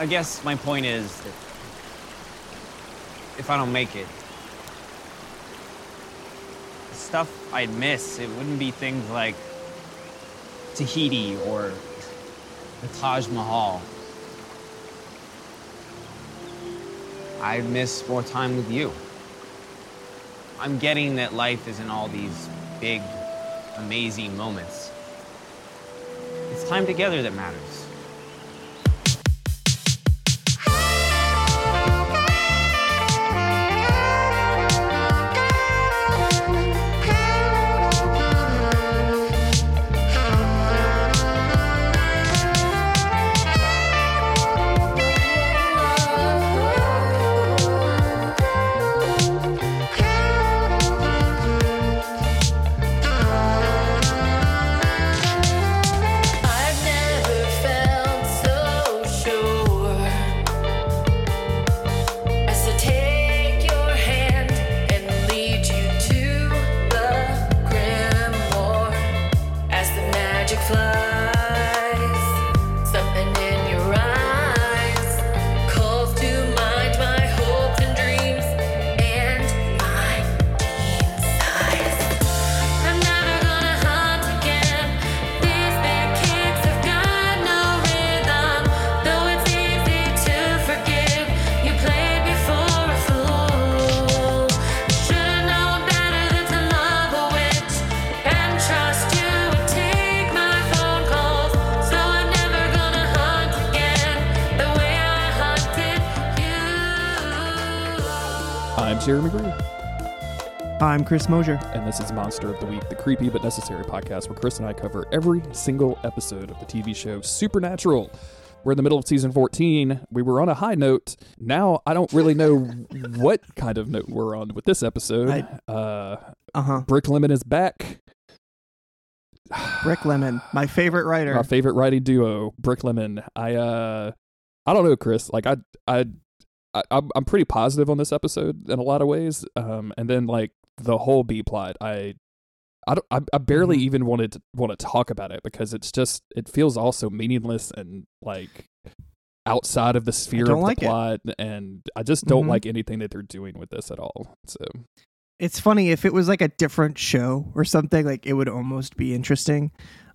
I guess my point is that if I don't make it, the stuff I'd miss, it wouldn't be things like Tahiti or the Taj Mahal. I'd miss more time with you. I'm getting that life isn't all these big, amazing moments. It's time together that matters. Chris Mosier. and this is Monster of the Week, the creepy but necessary podcast where Chris and I cover every single episode of the TV show Supernatural. We're in the middle of season 14. We were on a high note. Now I don't really know what kind of note we're on with this episode. I- uh, Uh huh. Bricklemon is back. Bricklemon, my favorite writer. My favorite writing duo, Bricklemon. I uh, I don't know, Chris. Like I, I, I I'm I'm pretty positive on this episode in a lot of ways. Um, and then like the whole B plot, I, I don't, I, I barely Mhm. even wanted to want to talk about it because it's just it feels also meaningless and like outside of the sphere of like the it. plot, and I just don't Mhm. like anything that they're doing with this at all. So It's funny if it was like a different show or something, like it would almost be interesting.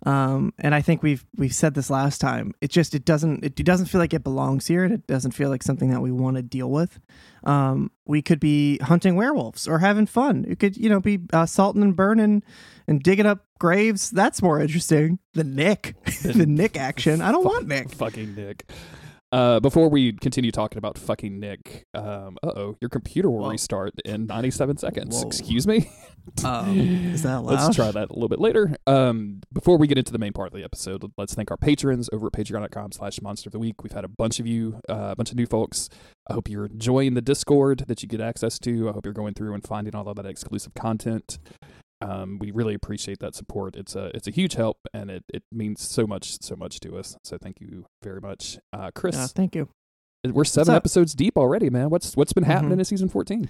Um, and I think we've we've said this last time. It just it doesn't it doesn't feel like it belongs here, and it doesn't feel like something that we want to deal with. Um, we could be hunting werewolves or having fun. It could you know be uh, salting and burning and digging up graves. That's more interesting than Nick. the Nick action. I don't want Nick. fucking Nick. Uh, before we continue talking about fucking Nick, um, uh oh, your computer will Whoa. restart in 97 seconds. Whoa. Excuse me? Um, is that loud? Let's try that a little bit later. Um, before we get into the main part of the episode, let's thank our patrons over at patreon.com slash monster of the week. We've had a bunch of you, uh, a bunch of new folks. I hope you're enjoying the Discord that you get access to. I hope you're going through and finding all of that exclusive content. Um, we really appreciate that support. It's a it's a huge help, and it, it means so much so much to us. So thank you very much, uh, Chris. Yeah, thank you. we're seven episodes deep already, man. What's what's been happening Mhm. in season fourteen?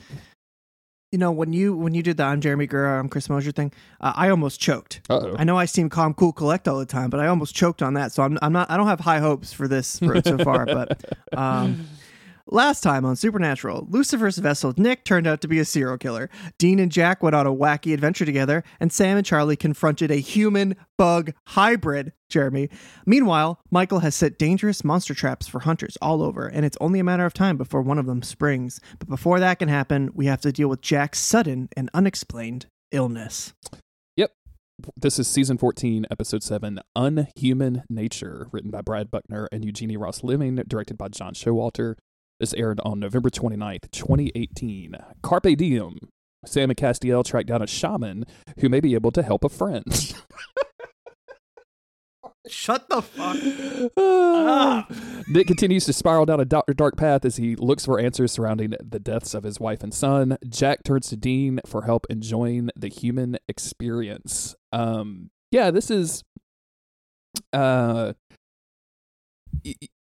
You know when you when you did the I'm Jeremy Guerrero, I'm Chris Mosier thing, uh, I almost choked. Uh oh. I know I seem calm, cool, collect all the time, but I almost choked on that. So I'm I'm not I don't have high hopes for this so far. But um, last time on Supernatural, Lucifer's vessel Nick turned out to be a serial killer. Dean and Jack went on a wacky adventure together, and Sam and Charlie confronted a human bug hybrid. Jeremy. Meanwhile, Michael has set dangerous monster traps for hunters all over, and it's only a matter of time before one of them springs. But before that can happen, we have to deal with Jack's sudden and unexplained illness. Yep. This is season 14, episode 7, Unhuman Nature, written by Brad Buckner and Eugenie Ross-Leming, directed by John Showalter. This aired on November 29th, 2018. Carpe Diem. Sam and Castiel track down a shaman who may be able to help a friend. Shut the fuck Ah. Nick continues to spiral down a dark, path as he looks for answers surrounding the deaths of his wife and son. Jack turns to Dean for help enjoying the human experience. Um, yeah, this is. Uh,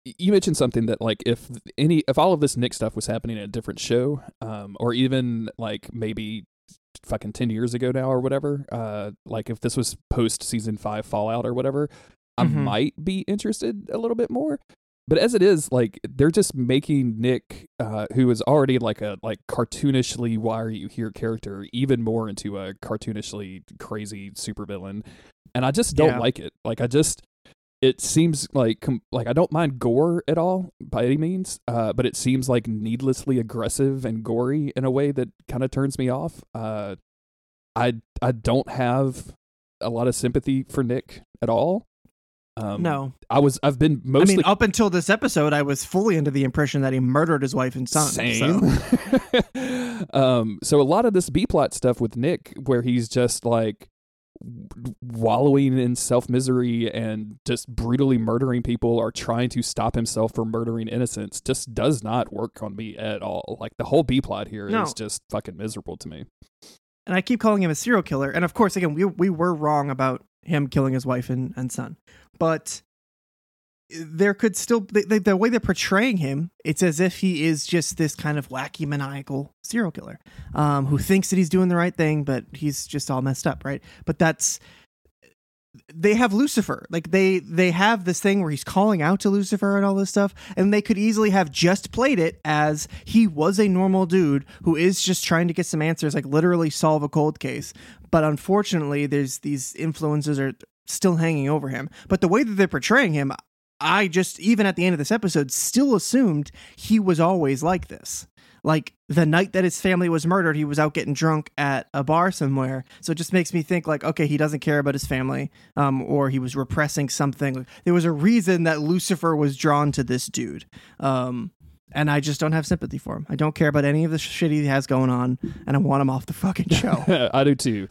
you mentioned something that like if any if all of this Nick stuff was happening in a different show, um, or even like maybe fucking 10 years ago now or whatever uh like if this was post season 5 fallout or whatever i Mhm. might be interested a little bit more but as it is, like they're just making Nick, uh, who is already like a like cartoonishly why are you here character, even more into a cartoonishly crazy supervillain, and I just don't Yeah. like it. Like I just, it seems like like I don't mind gore at all by any means, uh, but it seems like needlessly aggressive and gory in a way that kind of turns me off. Uh, I I don't have a lot of sympathy for Nick at all. Um, no, I was I've been mostly I mean, up until this episode, I was fully under the impression that he murdered his wife and son. Same. So. um, so a lot of this B plot stuff with Nick, where he's just like wallowing in self misery and just brutally murdering people or trying to stop himself from murdering innocents, just does not work on me at all. Like the whole B plot here is No. just fucking miserable to me. and I keep calling him a serial killer. And of course, again, we we were wrong about him killing his wife and, and son, but there could still the, the, way they're portraying him, it's as if he is just this kind of wacky maniacal serial killer um, who thinks that he's doing the right thing, but he's just all messed up, right? But that's they have Lucifer. Like they they have this thing where he's calling out to Lucifer and all this stuff, and they could easily have just played it as he was a normal dude who is just trying to get some answers, like literally solve a cold case. But unfortunately, there's these influences are still hanging over him. But the way that they're portraying him, I just even at the end of this episode still assumed he was always like this. Like the night that his family was murdered, he was out getting drunk at a bar somewhere. So it just makes me think like, okay, he doesn't care about his family, um, or he was repressing something. There was a reason that Lucifer was drawn to this dude. Um, and I just don't have sympathy for him. I don't care about any of the shit he has going on, and I want him off the fucking show. I do too.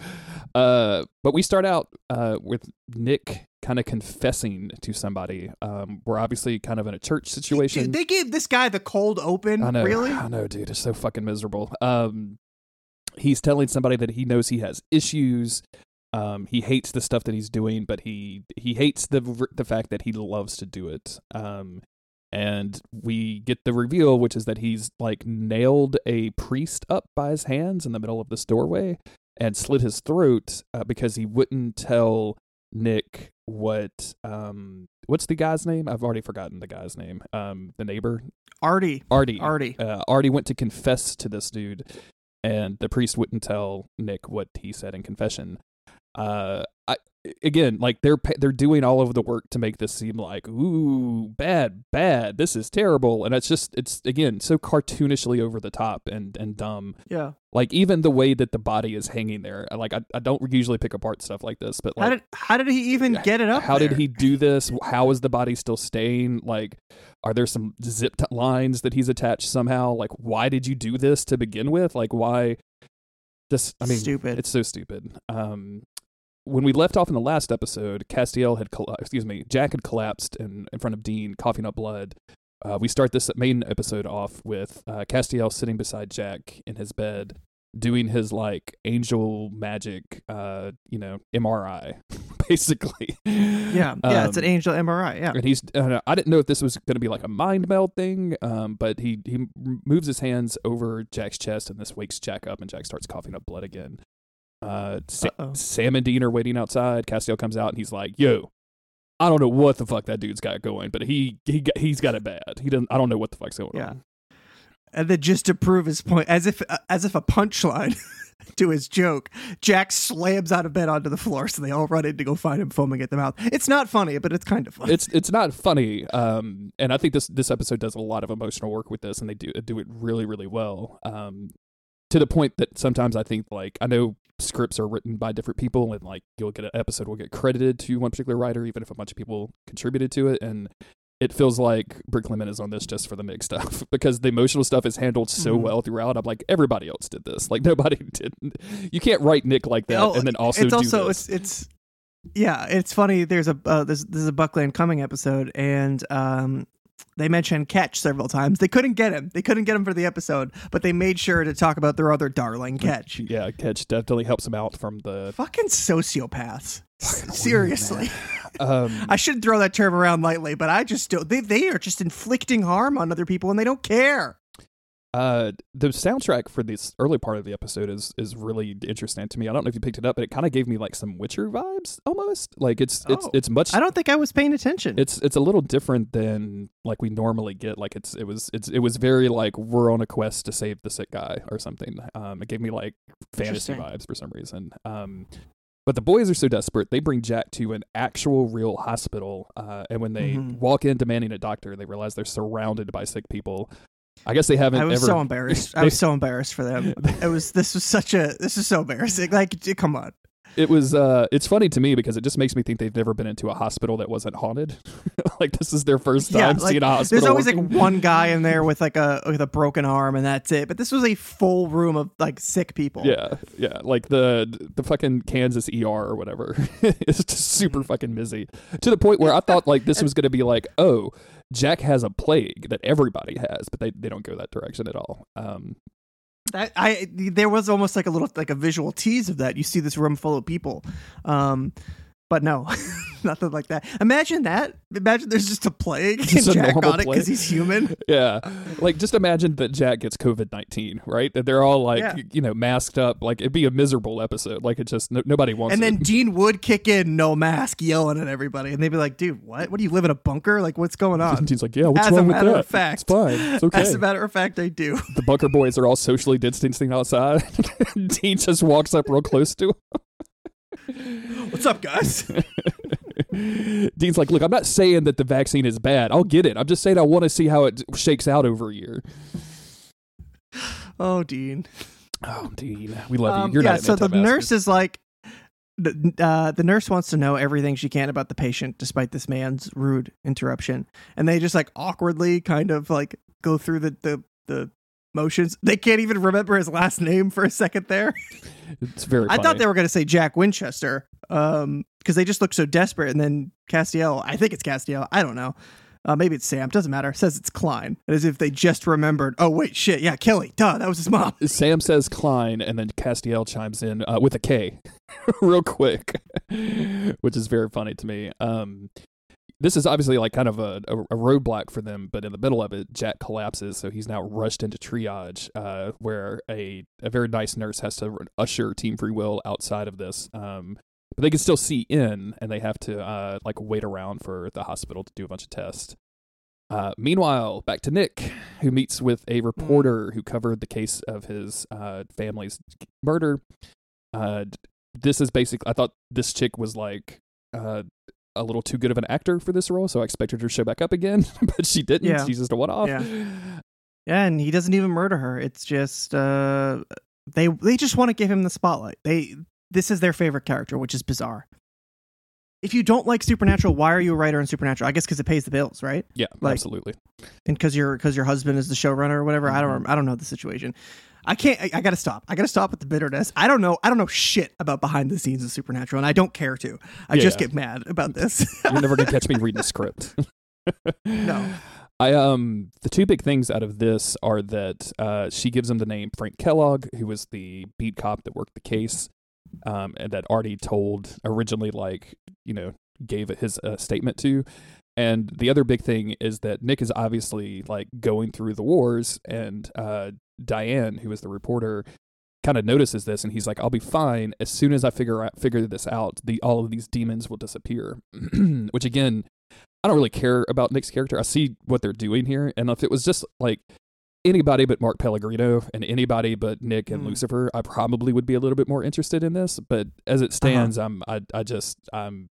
Uh, but we start out uh, with Nick kind of confessing to somebody. Um, we're obviously kind of in a church situation. Dude, they gave this guy the cold open. I know. Really? I know, dude. It's so fucking miserable. Um, he's telling somebody that he knows he has issues. Um, he hates the stuff that he's doing, but he he hates the the fact that he loves to do it. Um, and we get the reveal, which is that he's like nailed a priest up by his hands in the middle of this doorway and slit his throat uh, because he wouldn't tell Nick what um what's the guy's name? I've already forgotten the guy's name. Um, the neighbor Artie. Artie. Artie. Uh, Artie went to confess to this dude, and the priest wouldn't tell Nick what he said in confession. Uh, I again, like they're they're doing all of the work to make this seem like ooh bad bad this is terrible, and it's just it's again so cartoonishly over the top and and dumb. Yeah. Like even the way that the body is hanging there, like I, I don't usually pick apart stuff like this, but like How did how did he even get it up? how did he do this? How is the body still staying? Like, are there some zip t- lines that he's attached somehow? Like, why did you do this to begin with? Like, why? Just, I mean, Stupid. It's so stupid. Um, when we left off in the last episode, Castiel had, colla- excuse me, Jack had collapsed in, in front of Dean, coughing up blood. Uh, we start this main episode off with uh, Castiel sitting beside Jack in his bed, doing his like angel magic, uh, you know, MRI, basically. Yeah, yeah, it's an Um, angel MRI. Yeah, and he's uh, I didn't know if this was going to be like a mind meld thing, um, but he he moves his hands over Jack's chest, and this wakes Jack up, and Jack starts coughing up blood again. Uh, Sa- Sam and Dean are waiting outside. Castiel comes out, and he's like, "Yo, I don't know what the fuck that dude's got going, but he he got, he's got it bad. He doesn't. I don't know what the fuck's going Yeah. on." and then just to prove his point, as if uh, as if a punchline to his joke, Jack slams out of bed onto the floor, so they all run in to go find him, foaming at the mouth. It's not funny, but it's kind of funny. it's it's not funny um and i think this this episode does a lot of emotional work with this and they do do it really really well um to the point that sometimes i think like i know scripts are written by different people and like you'll get an episode will get credited to one particular writer even if a bunch of people contributed to it and it feels like Bricklemon is on this just for the Nick stuff because the emotional stuff is handled so Mhm. well throughout. I'm like, everybody else did this. Like nobody did. You can't write Nick like that Oh, and then also it's do also this. it's it's yeah, it's funny. There's a uh, there's there's a Buckleming episode, and um, they mentioned Ketch several times. They couldn't get him. They couldn't get him for the episode, but they made sure to talk about their other darling Ketch. yeah, Ketch definitely helps him out from the Fucking sociopaths. Seriously. um I shouldn't throw that term around lightly, but I just don't. They they are just inflicting harm on other people, and they don't care. Uh, the soundtrack for this early part of the episode is is really interesting to me. I don't know if you picked it up, but it kind of gave me like some Witcher vibes almost. Like it's it's Oh. it's much I don't think I was paying attention. it's it's a little different than like we normally get. Like it's it was it's it was very like we're on a quest to save the sick guy or something. Um, it gave me like fantasy vibes for some reason. Um, but the boys are so desperate they bring Jack to an actual real hospital. Uh, and when they Mhm. walk in demanding a doctor, they realize they're surrounded by sick people. I guess they haven't I was ever. so embarrassed. I was so embarrassed for them. It was this was such a this is so embarrassing. Like come on. it was uh it's funny to me because it just makes me think they've never been into a hospital that wasn't haunted like this is their first time Yeah, like, seeing a hospital There's always working. like one guy in there with like a with a broken arm and that's it. But this was a full room of like sick people. Yeah, yeah, like the the fucking Kansas ER or whatever. it's just super Mm-hmm. fucking busy to the point where I thought like this was going to be like, oh, Jack has a plague that everybody has, but they they don't go that direction at all. Um, That, I there was almost like a little like a visual tease of that. You see this room full of people, um, but no, nothing like that. Imagine that. Imagine there's just a plague Just and a Jack on it because he's human. yeah, like just imagine that Jack gets COVID nineteen, right? That they're all like Yeah. you know masked up. Like it'd be a miserable episode. Like it just no, nobody wants. And then it. Dean would kick in, no mask, yelling at everybody, and they'd be like, "Dude, what? What do you live in a bunker? Like, what's going on?" He's like, yeah, what's As a wrong with matter that? of fact. it's fine. It's okay. As a matter of fact, I do. the bunker boys are all socially distancing outside. Dean just walks up real close to him. What's up, guys? Dean's like, look, I'm not saying that the vaccine is bad. I'll get it. I'm just saying I want to see how it shakes out over a year. oh, Dean. Oh, Dean, we love Um, you. You're yeah, not. so the nurse is like, the, uh, the nurse wants to know everything she can about the patient, despite this man's rude interruption, and they just like awkwardly kind of like go through the the the motions. They can't even remember his last name for a second there. It's very. I Funny. thought they were going to say Jack Winchester, um, because they just look so desperate. And then Castiel, I think it's Castiel. I don't know. Uh, maybe it's Sam. Doesn't matter. Says it's Kline, as if they just remembered. Oh wait, shit. Yeah, Kelly. Duh, that was his mom. Sam says Kline, and then Castiel chimes in uh, with a K, real quick, which is very funny to me. Um, this is obviously like kind of a, a, a roadblock for them, but in the middle of it, Jack collapses, so he's now rushed into triage, uh, where a, a very nice nurse has to usher Team Free Will outside of this. Um, but they can still see in, and they have to uh, like wait around for the hospital to do a bunch of tests. Uh, meanwhile, back to Nick, who meets with a reporter who covered the case of his uh, family's murder. Uh, this is basically, I thought this chick was like uh, a little too good of an actor for this role, so I expected her to show back up again, but she didn't. Yeah. She's just a one off. Yeah. Yeah, and he doesn't even murder her. It's just uh, they they just want to give him the spotlight. They this is their favorite character, which is bizarre. If you don't like Supernatural, why are you a writer on Supernatural? I guess because it pays the bills, right? Yeah, Like- absolutely. and because your because your husband is the showrunner or whatever. I don't I don't know the situation. I can't. I, I got to stop. I got to stop with the bitterness. I don't know. I don't know shit about behind the scenes of Supernatural, and I don't care to. I Yeah, just yeah. get mad about this. You're never gonna catch me reading a script. No. I um the two big things out of this are that uh she gives him the name Frank Kellogg, who was the beat cop that worked the case, um and that Artie told originally like you know gave his uh, statement to. And the other big thing is that Nick is obviously like going through the wars, and uh, Diane, who is the reporter, kind of notices this, and he's like, "I'll be fine as soon as I figure out figure this out. The all of these demons will disappear." Which again, I don't really care about Nick's character. I see what they're doing here, and if it was just like anybody but Mark Pellegrino and anybody but Nick and Mm. Lucifer, I probably would be a little bit more interested in this. But as it stands, I'm I I just I'm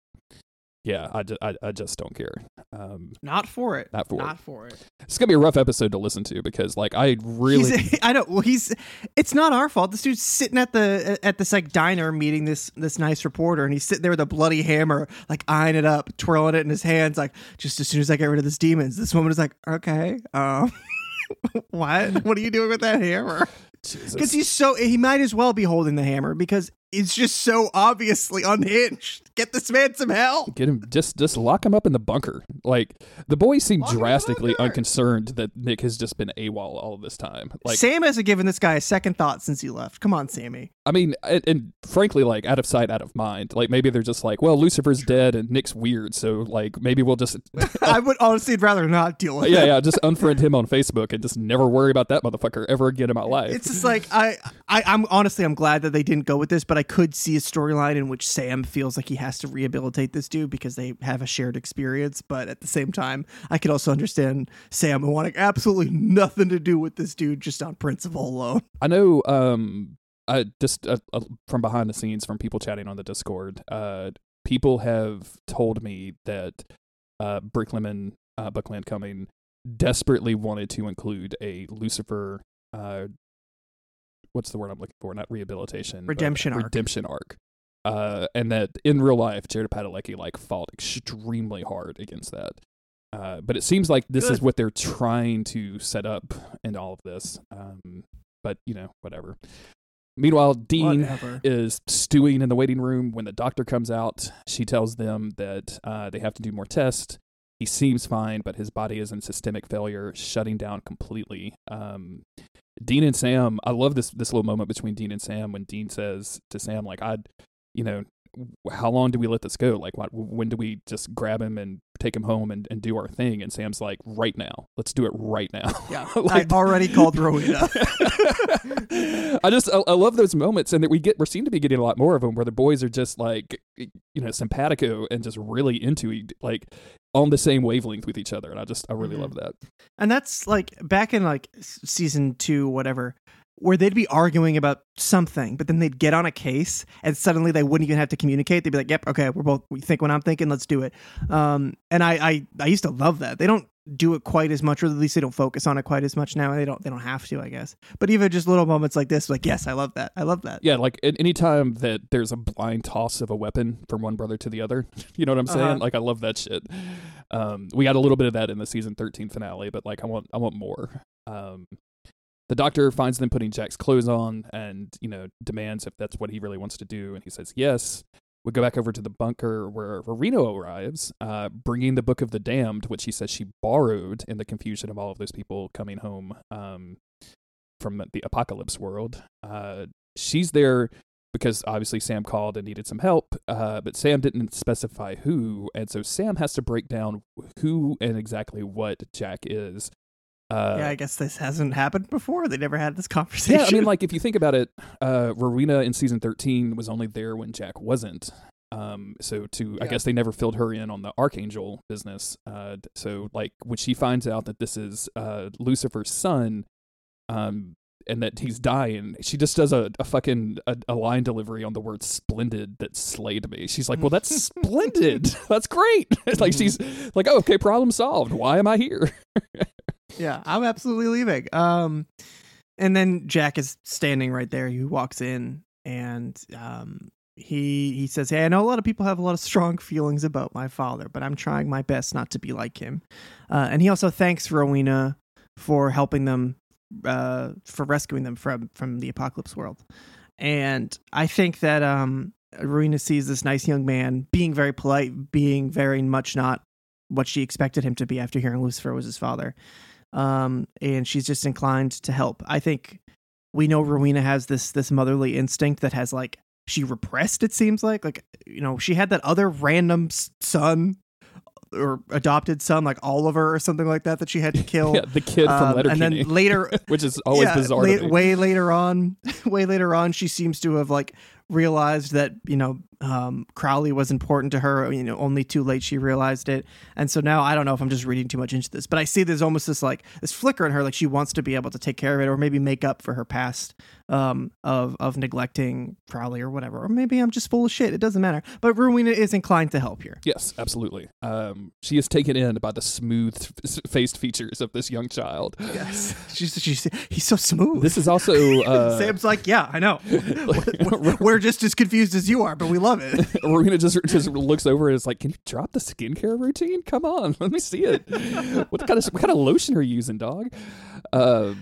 yeah I just I, I just don't care. Um, Not for it. Not for it. Not for it. it's gonna be a rough episode to listen to because like I really He's, I don't. Well, he's. It's not our fault. This dude's sitting at the at this like diner meeting this this nice reporter, and he's sitting there with a bloody hammer, like eyeing it up, twirling it in his hands, like just as soon as I get rid of this demons, this woman is like, okay, um, what? What are you doing with that hammer? Because he's so he might as well be holding the hammer because is just so obviously unhinged. Get this man some help. Get him just just lock him up in the bunker. Like the boys seem Lock him in the drastically unconcerned that Nick has just been AWOL all of this time. Like Sam hasn't given this guy a second thought since he left. Come on, Sammy. I mean, and, and frankly, like out of sight, out of mind. Like maybe they're just like, well, Lucifer's dead and Nick's weird, so like maybe we'll just I would honestly rather not deal with yeah it. yeah just unfriend him on Facebook and just never worry about that motherfucker ever again in my life. It's just like I, I, I'm honestly I'm glad that they didn't go with this, but I could see a storyline in which Sam feels like he has to rehabilitate this dude because they have a shared experience. But at the same time, I could also understand Sam wanting absolutely nothing to do with this dude just on principle alone. I know um I just uh, uh, from behind the scenes from people chatting on the Discord, uh people have told me that uh uh Buckleming desperately wanted to include a Lucifer uh what's the word I'm looking for? Not rehabilitation. Redemption arc. Redemption arc. Uh and that in real life Jared Padalecki like fought extremely hard against that. Uh, but it seems like this is what they're trying to set up in all of this. Um, but you know, whatever. Meanwhile, Dean Whatever. is stewing in the waiting room. When the doctor comes out, she tells them that uh, they have to do more tests. He seems fine, but his body is in systemic failure, shutting down completely. Um, Dean and Sam, I love this this little moment between Dean and Sam when Dean says to Sam, like, "I, you know, how long do we let this go? Like, what, when do we just grab him and take him home and, and do our thing?" And Sam's like, "Right now, let's do it right now." Yeah, Like- I already called Rowena. I just I, I love those moments, and that we get we seem to be getting a lot more of them, where the boys are just like you know simpatico and just really into like on the same wavelength with each other, and I just I really Mhm. love that. And that's like back in like season two, whatever, where they'd be arguing about something, but then they'd get on a case and suddenly they wouldn't even have to communicate. They'd be like, "Yep, okay, we're both we think what I'm thinking. Let's do it." Um, and I, I I used to love that. They don't do it quite as much, or at least they don't focus on it quite as much now. They don't they don't have to, I guess. But even just little moments like this, like yes, I love that. I love that. Yeah, like any time that there's a blind toss of a weapon from one brother to the other, you know what I'm saying? Uh-huh. Like I love that shit. Um, we got a little bit of that in the season 13 finale, but like I want I want more. Um, the doctor finds them putting Jack's clothes on, and you know demands if that's what he really wants to do, and he says yes. We go back over to the bunker where Rowena arrives, uh, bringing the Book of the Damned, which he says she borrowed in the confusion of all of those people coming home um, from the apocalypse world. Uh, she's there because obviously Sam called and needed some help, uh, but Sam didn't specify who, and so Sam has to break down who and exactly what Jack is. Uh, yeah, I guess this hasn't happened before. They never had this conversation. yeah, I mean, like if you think about it, uh, Rowena in season thirteen was only there when Jack wasn't. Um, so to I guess they never filled her in on the Archangel business. Uh, so like when she finds out that this is uh Lucifer's son, um, and that he's dying, she just does a, a fucking a, a line delivery on the word "splendid" that slayed me. She's like, "Well, that's splendid. That's great." It's like she's like, "Oh, okay, problem solved. Why am I here?" yeah, I'm absolutely leaving. Um, and then Jack is standing right there. He walks in and um, he he says, "Hey, I know a lot of people have a lot of strong feelings about my father, but I'm trying my best not to be like him." Uh, and he also thanks Rowena for helping them, uh, for rescuing them from from the apocalypse world. And I think that um, Rowena sees this nice young man being very polite, being very much not what she expected him to be after hearing Lucifer was his father um, and she's just inclined to help. I think we know Rowena has this this motherly instinct that has like she repressed. It seems like like you know she had that other random son or adopted son like Oliver or something like that that she had to kill. yeah, the kid from Um, Letter and then later, which is always yeah, bizarre. la- way later on, way later on, she seems to have like realized that you know um, Crowley was important to her. You know, only too late she realized it, and so now I don't know if I'm just reading too much into this, but I see there's almost this like this flicker in her, like she wants to be able to take care of it, or maybe make up for her past um, of of neglecting Crowley or whatever, or maybe I'm just full of shit. It doesn't matter. But Rowena is inclined to help here. Yes, absolutely. Um, she is taken in by the smooth-faced features of this young child. Yes, she's she's he's so smooth. This is also uh, Sam's like, yeah, I know. We're- We're just as confused as you are, but we love it. Rowena just just looks over and is like, "Can you drop the skincare routine? Come on, let me see it. What kind of what kind of lotion are you using, dog?" Uh,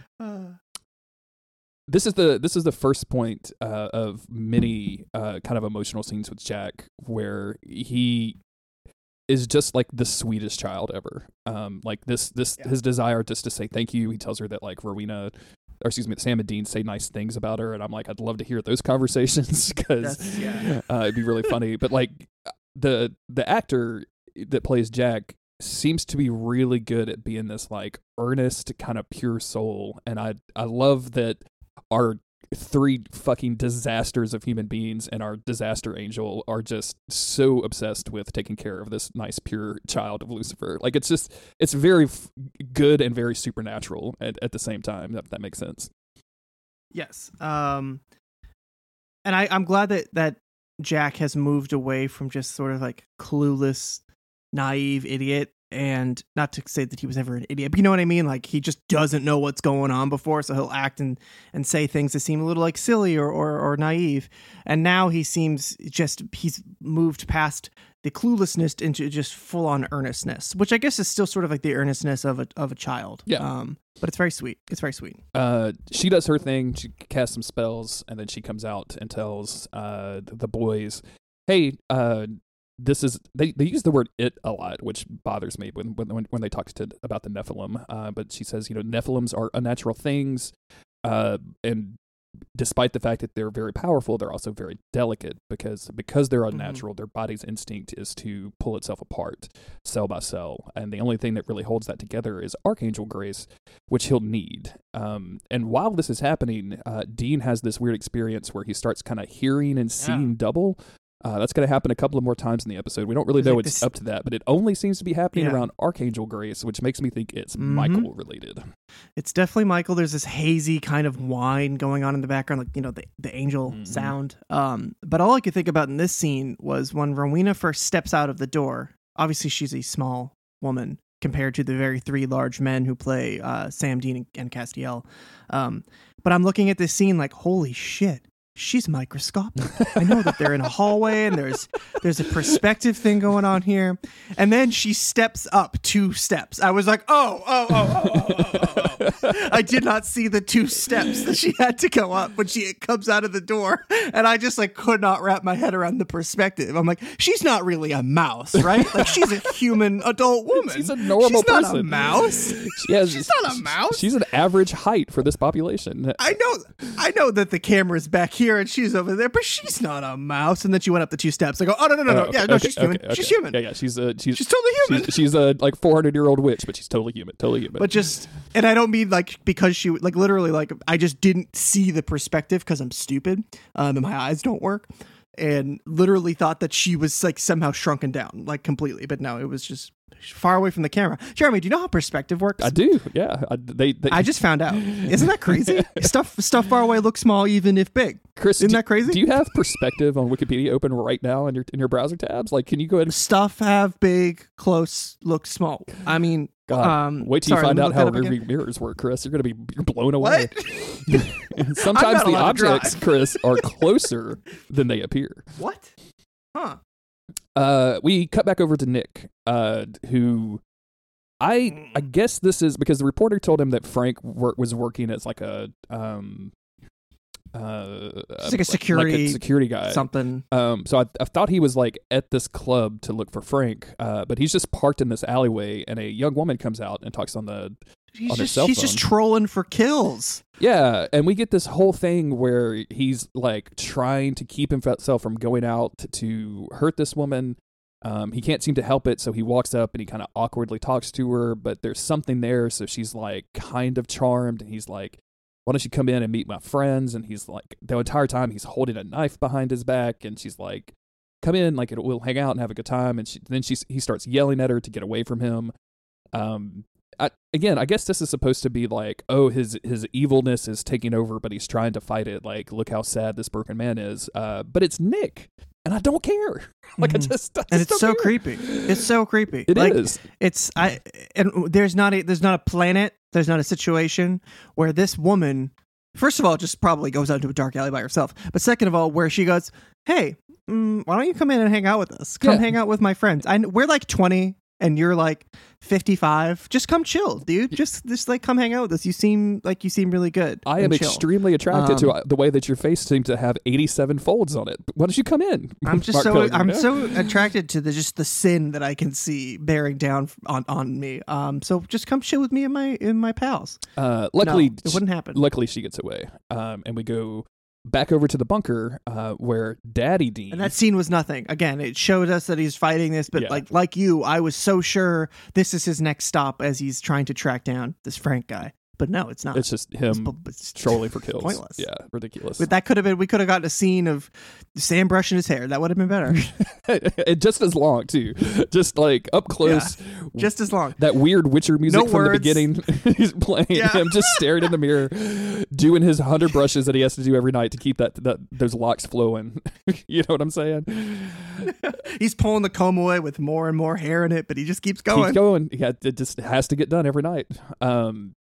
this is the this is the first point uh, of many uh, kind of emotional scenes with Jack where he is just like the sweetest child ever. Um, like this this Yeah. his desire just to say thank you. He tells her that like Rowena, or excuse me, Sam and Dean say nice things about her, and I'm like, I'd love to hear those conversations because yeah. uh, it'd be really funny. But like the the actor that plays Jack seems to be really good at being this like earnest kind of pure soul, and I I love that our three fucking disasters of human beings and our disaster angel are just so obsessed with taking care of this nice pure child of lucifer like it's just it's very f- good and very supernatural at, at the same time that, that makes sense Yes. Um, and I, I'm glad that that Jack has moved away from just sort of like clueless, naive idiot. And not to say that he was ever an idiot, but you know what I mean? Like he just doesn't know what's going on before, so he'll act and, and say things that seem a little like silly or, or, or naive. And now he seems just he's moved past the cluelessness into just full on earnestness, which I guess is still sort of like the earnestness of a of a child. Yeah. Um, but it's very sweet. It's very sweet. uh, she does her thing. She casts some spells, and then she comes out and tells uh, the boys, "Hey, uh, this is." They, they use the word "it" a lot, which bothers me when when when they talk to about the Nephilim. Uh, but she says, you know, Nephilims are unnatural things, uh, and despite the fact that they're very powerful, they're also very delicate because because they're unnatural, their body's instinct is to pull itself apart cell by cell, and the only thing that really holds that together is Archangel Grace, which he'll need. Um, and while this is happening, uh, Dean has this weird experience where he starts kind of hearing and seeing double. Uh, that's going to happen a couple of more times in the episode. We don't really know like what's this- up to that, but it only seems to be happening Yeah. around Archangel Grace, which makes me think it's Mhm. Michael related. It's definitely Michael. There's this hazy kind of whine going on in the background, like you know the the angel Mhm. sound. Um, but all I could think about in this scene was when Rowena first steps out of the door. Obviously, she's a small woman compared to the very three large men who play uh, Sam Dean and, and Castiel. Um, but I'm looking at this scene like, holy shit she's microscopic. I know that they're in a hallway and there's there's a perspective thing going on here. And then she steps up two steps. I was like, oh, oh, oh, oh, oh, oh, oh, oh. I did not see the two steps that she had to go up when she comes out of the door. And I just like could not wrap my head around the perspective. I'm like, she's not really a mouse, right? Like she's a human adult woman. She's a normal she's person. Not a mouse. She has, she's not a mouse. She's an average height for this population. I know I know that the camera's back here and she's over there, but she's not a mouse. And then she went up the two steps. I go, oh no, no, no, no, Oh, yeah, no, she's human. She's human. Yeah, yeah. She's a she's She's totally human. She's, she's a like 400 year old witch, but she's totally human. Totally human. But just, and I don't mean like because she, like literally, like I just didn't see the perspective because I'm stupid, um, and my eyes don't work, and literally thought that she was like somehow shrunken down, like completely. But no, it was just far away from the camera. Jeremy, do you know how perspective works? I do. Yeah. I, they, they I just found out. Isn't that crazy? stuff stuff far away looks small even if big. Chris, Isn't do, that crazy? Do you have perspective on Wikipedia open right now in your in your browser tabs? Like, can you go ahead and Stuff have big, close, look small. I mean, God, um, wait till sorry, you find out how rearview mirrors work, Chris. You're gonna be you're blown away. Sometimes the objects. Chris, are closer than they appear. what? Huh? Uh, we cut back over to Nick, uh, who I I guess this is because the reporter told him that Frank wor- was working as like a um uh like a security security guy. Something. Um, so I, I thought he was like at this club to look for Frank, uh, but he's just parked in this alleyway, and a young woman comes out and talks on the He's on just cell he's phone. just trolling for kills. yeah, and we get this whole thing where he's like trying to keep himself from going out to hurt this woman. Um, he can't seem to help it, so he walks up and he kind of awkwardly talks to her, but there's something there, so she's like kind of charmed, and he's like, "Why don't you come in and meet my friends?" And he's like, the entire time he's holding a knife behind his back, and she's like, "Come in, like it, we'll hang out and have a good time." And she, then she he starts yelling at her to get away from him. Um, I, again, I guess this is supposed to be like, oh, his his evilness is taking over, but he's trying to fight it. Like, look how sad this broken man is. Uh, but it's Nick, and I don't care. like, I Mhm. just, I and just it's don't so care. creepy. It's so creepy. It like, is. It's I and there's not a there's not a planet. There's not a situation where this woman, first of all, just probably goes out into a dark alley by herself. But second of all, where she goes, hey, mm, why don't you come in and hang out with us? Come Yeah. hang out with my friends. I we're like twenty. And you're like 55, just come chill, dude. Just just like come hang out with us. You seem like you seem really good. I am chill. extremely attracted to Um, uh, the way that your face seems to have 87 folds on it. Why don't you come in? I'm just Mark so I'm so attracted to the just the sin that I can see bearing down on on me. Um, so just come chill with me and my and my pals. Uh, luckily, no, it wouldn't happen. luckily she gets away. Um, and we go back over to the bunker uh, where Daddy Dean. And that scene was nothing. Again, it showed us that he's fighting this, but Yeah. like like you, I was so sure this is his next stop as he's trying to track down this Frank guy. But no, it's not. it's just him it's trolling for kills. pointless. Yeah, ridiculous. But that could have been. We could have gotten a scene of Sam brushing his hair. That would have been better. and just as long too, just like up close. Just as long. That weird Witcher music No from words. the beginning. He's playing Yeah. him just staring in the mirror, doing his hundred brushes that he has to do every night to keep that, that those locks flowing. you know what I'm saying? He's pulling the comb away with more and more hair in it, but he just keeps going. Keep going. Yeah, it just has to get done every night. Um,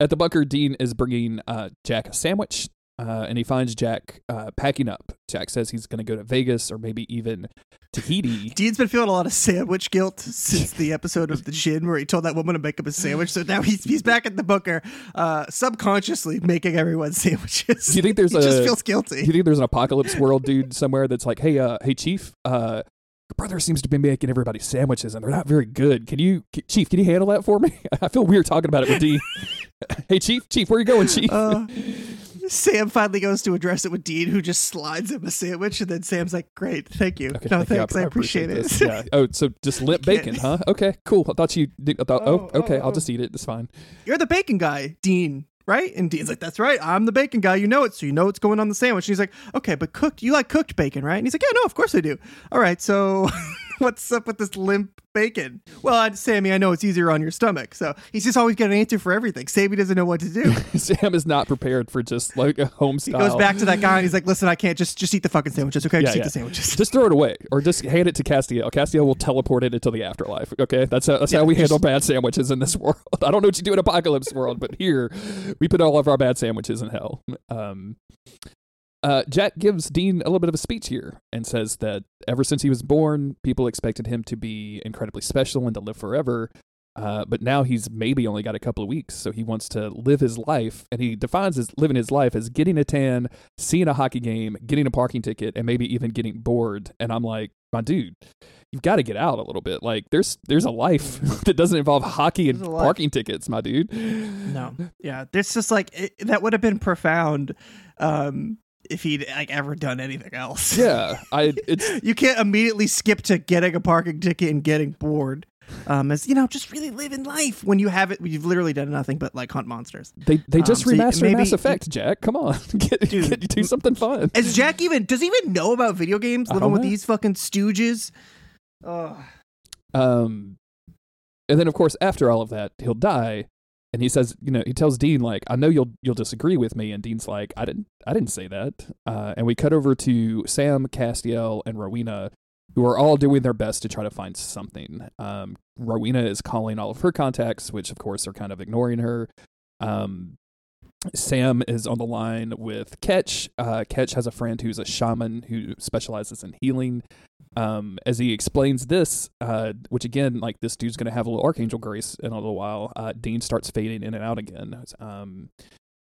at the bunker, Dean is bringing uh, Jack a sandwich, uh, and he finds Jack uh, packing up. Jack says he's going to go to Vegas or maybe even Tahiti. Dean's been feeling a lot of sandwich guilt since the episode of the Djinn where he told that woman to make him a sandwich. So now he's he's back at the bunker, uh, subconsciously making everyone sandwiches. Do you think there's he a- just feels Do you think there's an apocalypse world dude somewhere that's like, hey, uh, hey, Chief, uh, your brother seems to be making everybody sandwiches and they're not very good. Can you, Chief, can you handle that for me? I feel weird talking about it with Dean. hey, Chief, Chief, where you going, Chief? Uh, Sam finally goes to address it with Dean, who just slides him a sandwich, and then Sam's like, "Great, thank you. Okay, no, thank you. thanks, I, appreciate, it." yeah. Oh, so just limp bacon, huh? Okay, cool. I thought you. I thought, oh, Oh, okay. oh, I'll oh. just eat it. It's fine. You're the bacon guy, Dean, right? And Dean's like, "That's right. I'm the bacon guy. You know it, so you know what's going on the sandwich." And he's like, "Okay, but cooked? You like cooked bacon, right?" And he's like, "Yeah, no, of course I do." All right, so what's up with this limp bacon? Well, Sammy, I know it's easier on your stomach, so he's just always got an answer for everything. Sammy doesn't know what to do. Sam is not prepared for just like a home style. He goes back to that guy and he's like, "Listen, I can't just just eat the fucking sandwiches, okay? Yeah, just eat the sandwiches." Just throw it away, or just hand it to Castiel. Castiel will teleport it into the afterlife. Okay, that's how, that's how we just- handle bad sandwiches in this world. I don't know what you do in apocalypse world, but here we put all of our bad sandwiches in hell. Um, uh, Jack gives Dean a little bit of a speech here and says that ever since he was born, people expected him to be incredibly special and to live forever. Uh, but now he's maybe only got a couple of weeks, so he wants to live his life, and he defines his living his life as getting a tan, seeing a hockey game, getting a parking ticket, and maybe even getting bored. And I'm like, my dude, you've got to get out a little bit. Like, there's there's a life that doesn't involve hockey and There's a life. parking tickets, my dude. No, yeah, there's just like it, that would have been profound um, if he'd like ever done anything else. Yeah, I it's you can't immediately skip to getting a parking ticket and getting bored. Um, as you know, just really living life when you have it. You've literally done nothing but like hunt monsters. they they just Um, so remastered maybe- Mass Effect, Jack. Come on, get, Dude. get do something fun. Is Jack even does he even know about video games? Living with know. these fucking stooges. Ugh. Um, and then of course after all of that, he'll die, and he says, you know, he tells Dean like, I know you'll you'll disagree with me, and Dean's like, I didn't I didn't say that. Uh, and we cut over to Sam, Castiel, and Rowena, who are all doing their best to try to find something. Um, Rowena is calling all of her contacts, which of course are kind of ignoring her. Um, Sam is on the line with Ketch. Uh, Ketch has a friend who's a shaman who specializes in healing. Um, as he explains this, uh, which again, like this dude's going to have a little archangel grace in a little while. Uh, Dean starts fading in and out again. Um,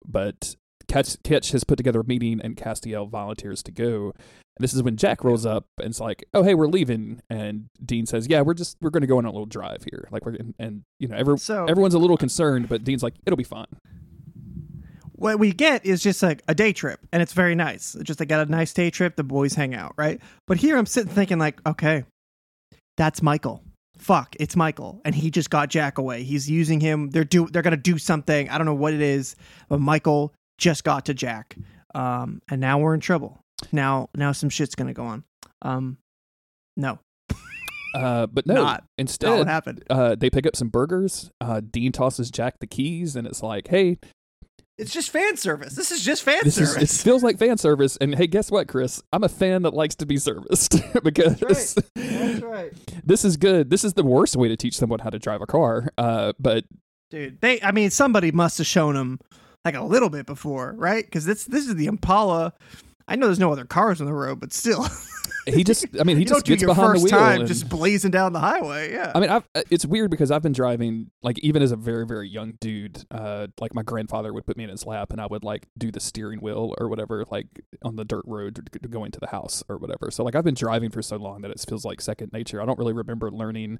but Ketch, Ketch has put together a meeting, and Castiel volunteers to go. And this is when Jack rolls up and it's like, "Oh, hey, we're leaving." And Dean says, "Yeah, we're just we're going to go on a little drive here." Like we're and, and you know, every, So- everyone's a little concerned, but Dean's like, "It'll be fine." What we get is just like a day trip and it's very nice. It's just they got a nice day trip the boys hang out right? But here i'm sitting thinking like okay that's michael. Fuck it's michael and he just got jack away. He's using him. They're do they're gonna do something. I don't know what it is but michael just got to jack. Um and now we're in trouble. Now now some shit's gonna go on. Um no. Uh, but no, Not- not what happened. uh, they pick up some burgers. Uh, Dean tosses Jack the keys, and it's like, "Hey, it's just fan service this is just fan this is service it feels like fan service." And hey, guess what, Chris? I'm a fan that likes to be serviced because that's right this is good. This is the worst way to teach someone how to drive a car. Uh, but dude they i mean somebody must have shown them like a little bit before right because this this is the impala I know there's no other cars on the road, but still, He just, I mean, he just gets behind the wheel. time and- just blazing down the highway. Yeah. I mean, I've, uh, it's weird because I've been driving, like, even as a very, very young dude. Uh, like, my grandfather would put me in his lap and I would, like, do the steering wheel or whatever, like, on the dirt road going to the house or whatever. So, like, I've been driving for so long that it feels like second nature. I don't really remember learning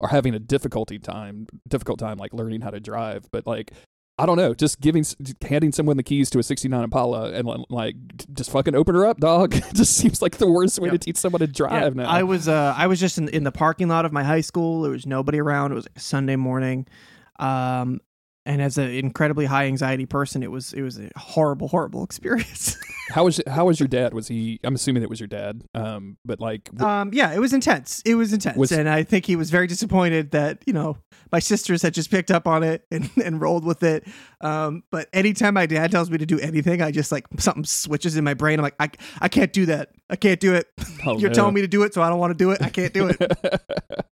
or having a difficulty time, difficult time, like, learning how to drive. But, like, I don't know, just giving, handing someone the keys to a 69 Impala and, like, just fucking open her up, dog. Just seems like the worst way Yeah. to teach someone to drive Yeah, now. I was uh I was just in in the parking lot of my high school. There was nobody around. It was a Sunday morning. Um and as an incredibly high anxiety person, it was it was a horrible, horrible experience. How was how was your dad? Was he? I'm assuming it was your dad. Um, but like, w- um, yeah, it was intense. It was intense, Was- and I think he was very disappointed that you know my sisters had just picked up on it and, and rolled with it. Um, but anytime my dad tells me to do anything, I just like something switches in my brain. I'm like, I I can't do that. I can't do it. Oh, You're no. telling me to do it, so I don't want to do it. I can't do it.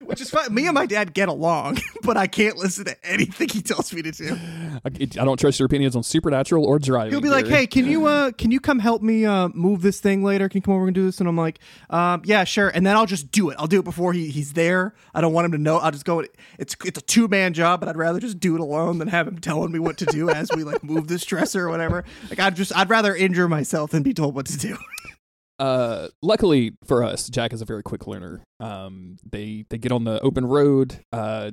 Which is fine. Me and my dad get along, but I can't listen to anything he tells me to do. I, I don't trust your opinions on supernatural or driving. He'll be like, "Hey, can you uh can you come help me uh move this thing later? Can you come over and do this?" And I'm like, um, "Yeah, sure." And then I'll just do it. I'll do it before he he's there. I don't want him to know. I'll just go. It's it's a two man job, but I'd rather just do it alone than have him telling me what to do as we like move this dresser or whatever. Like I'd just I'd rather injure myself than be told what to do. Uh, luckily for us, Jack is a very quick learner. Um, they they get on the open road. Uh,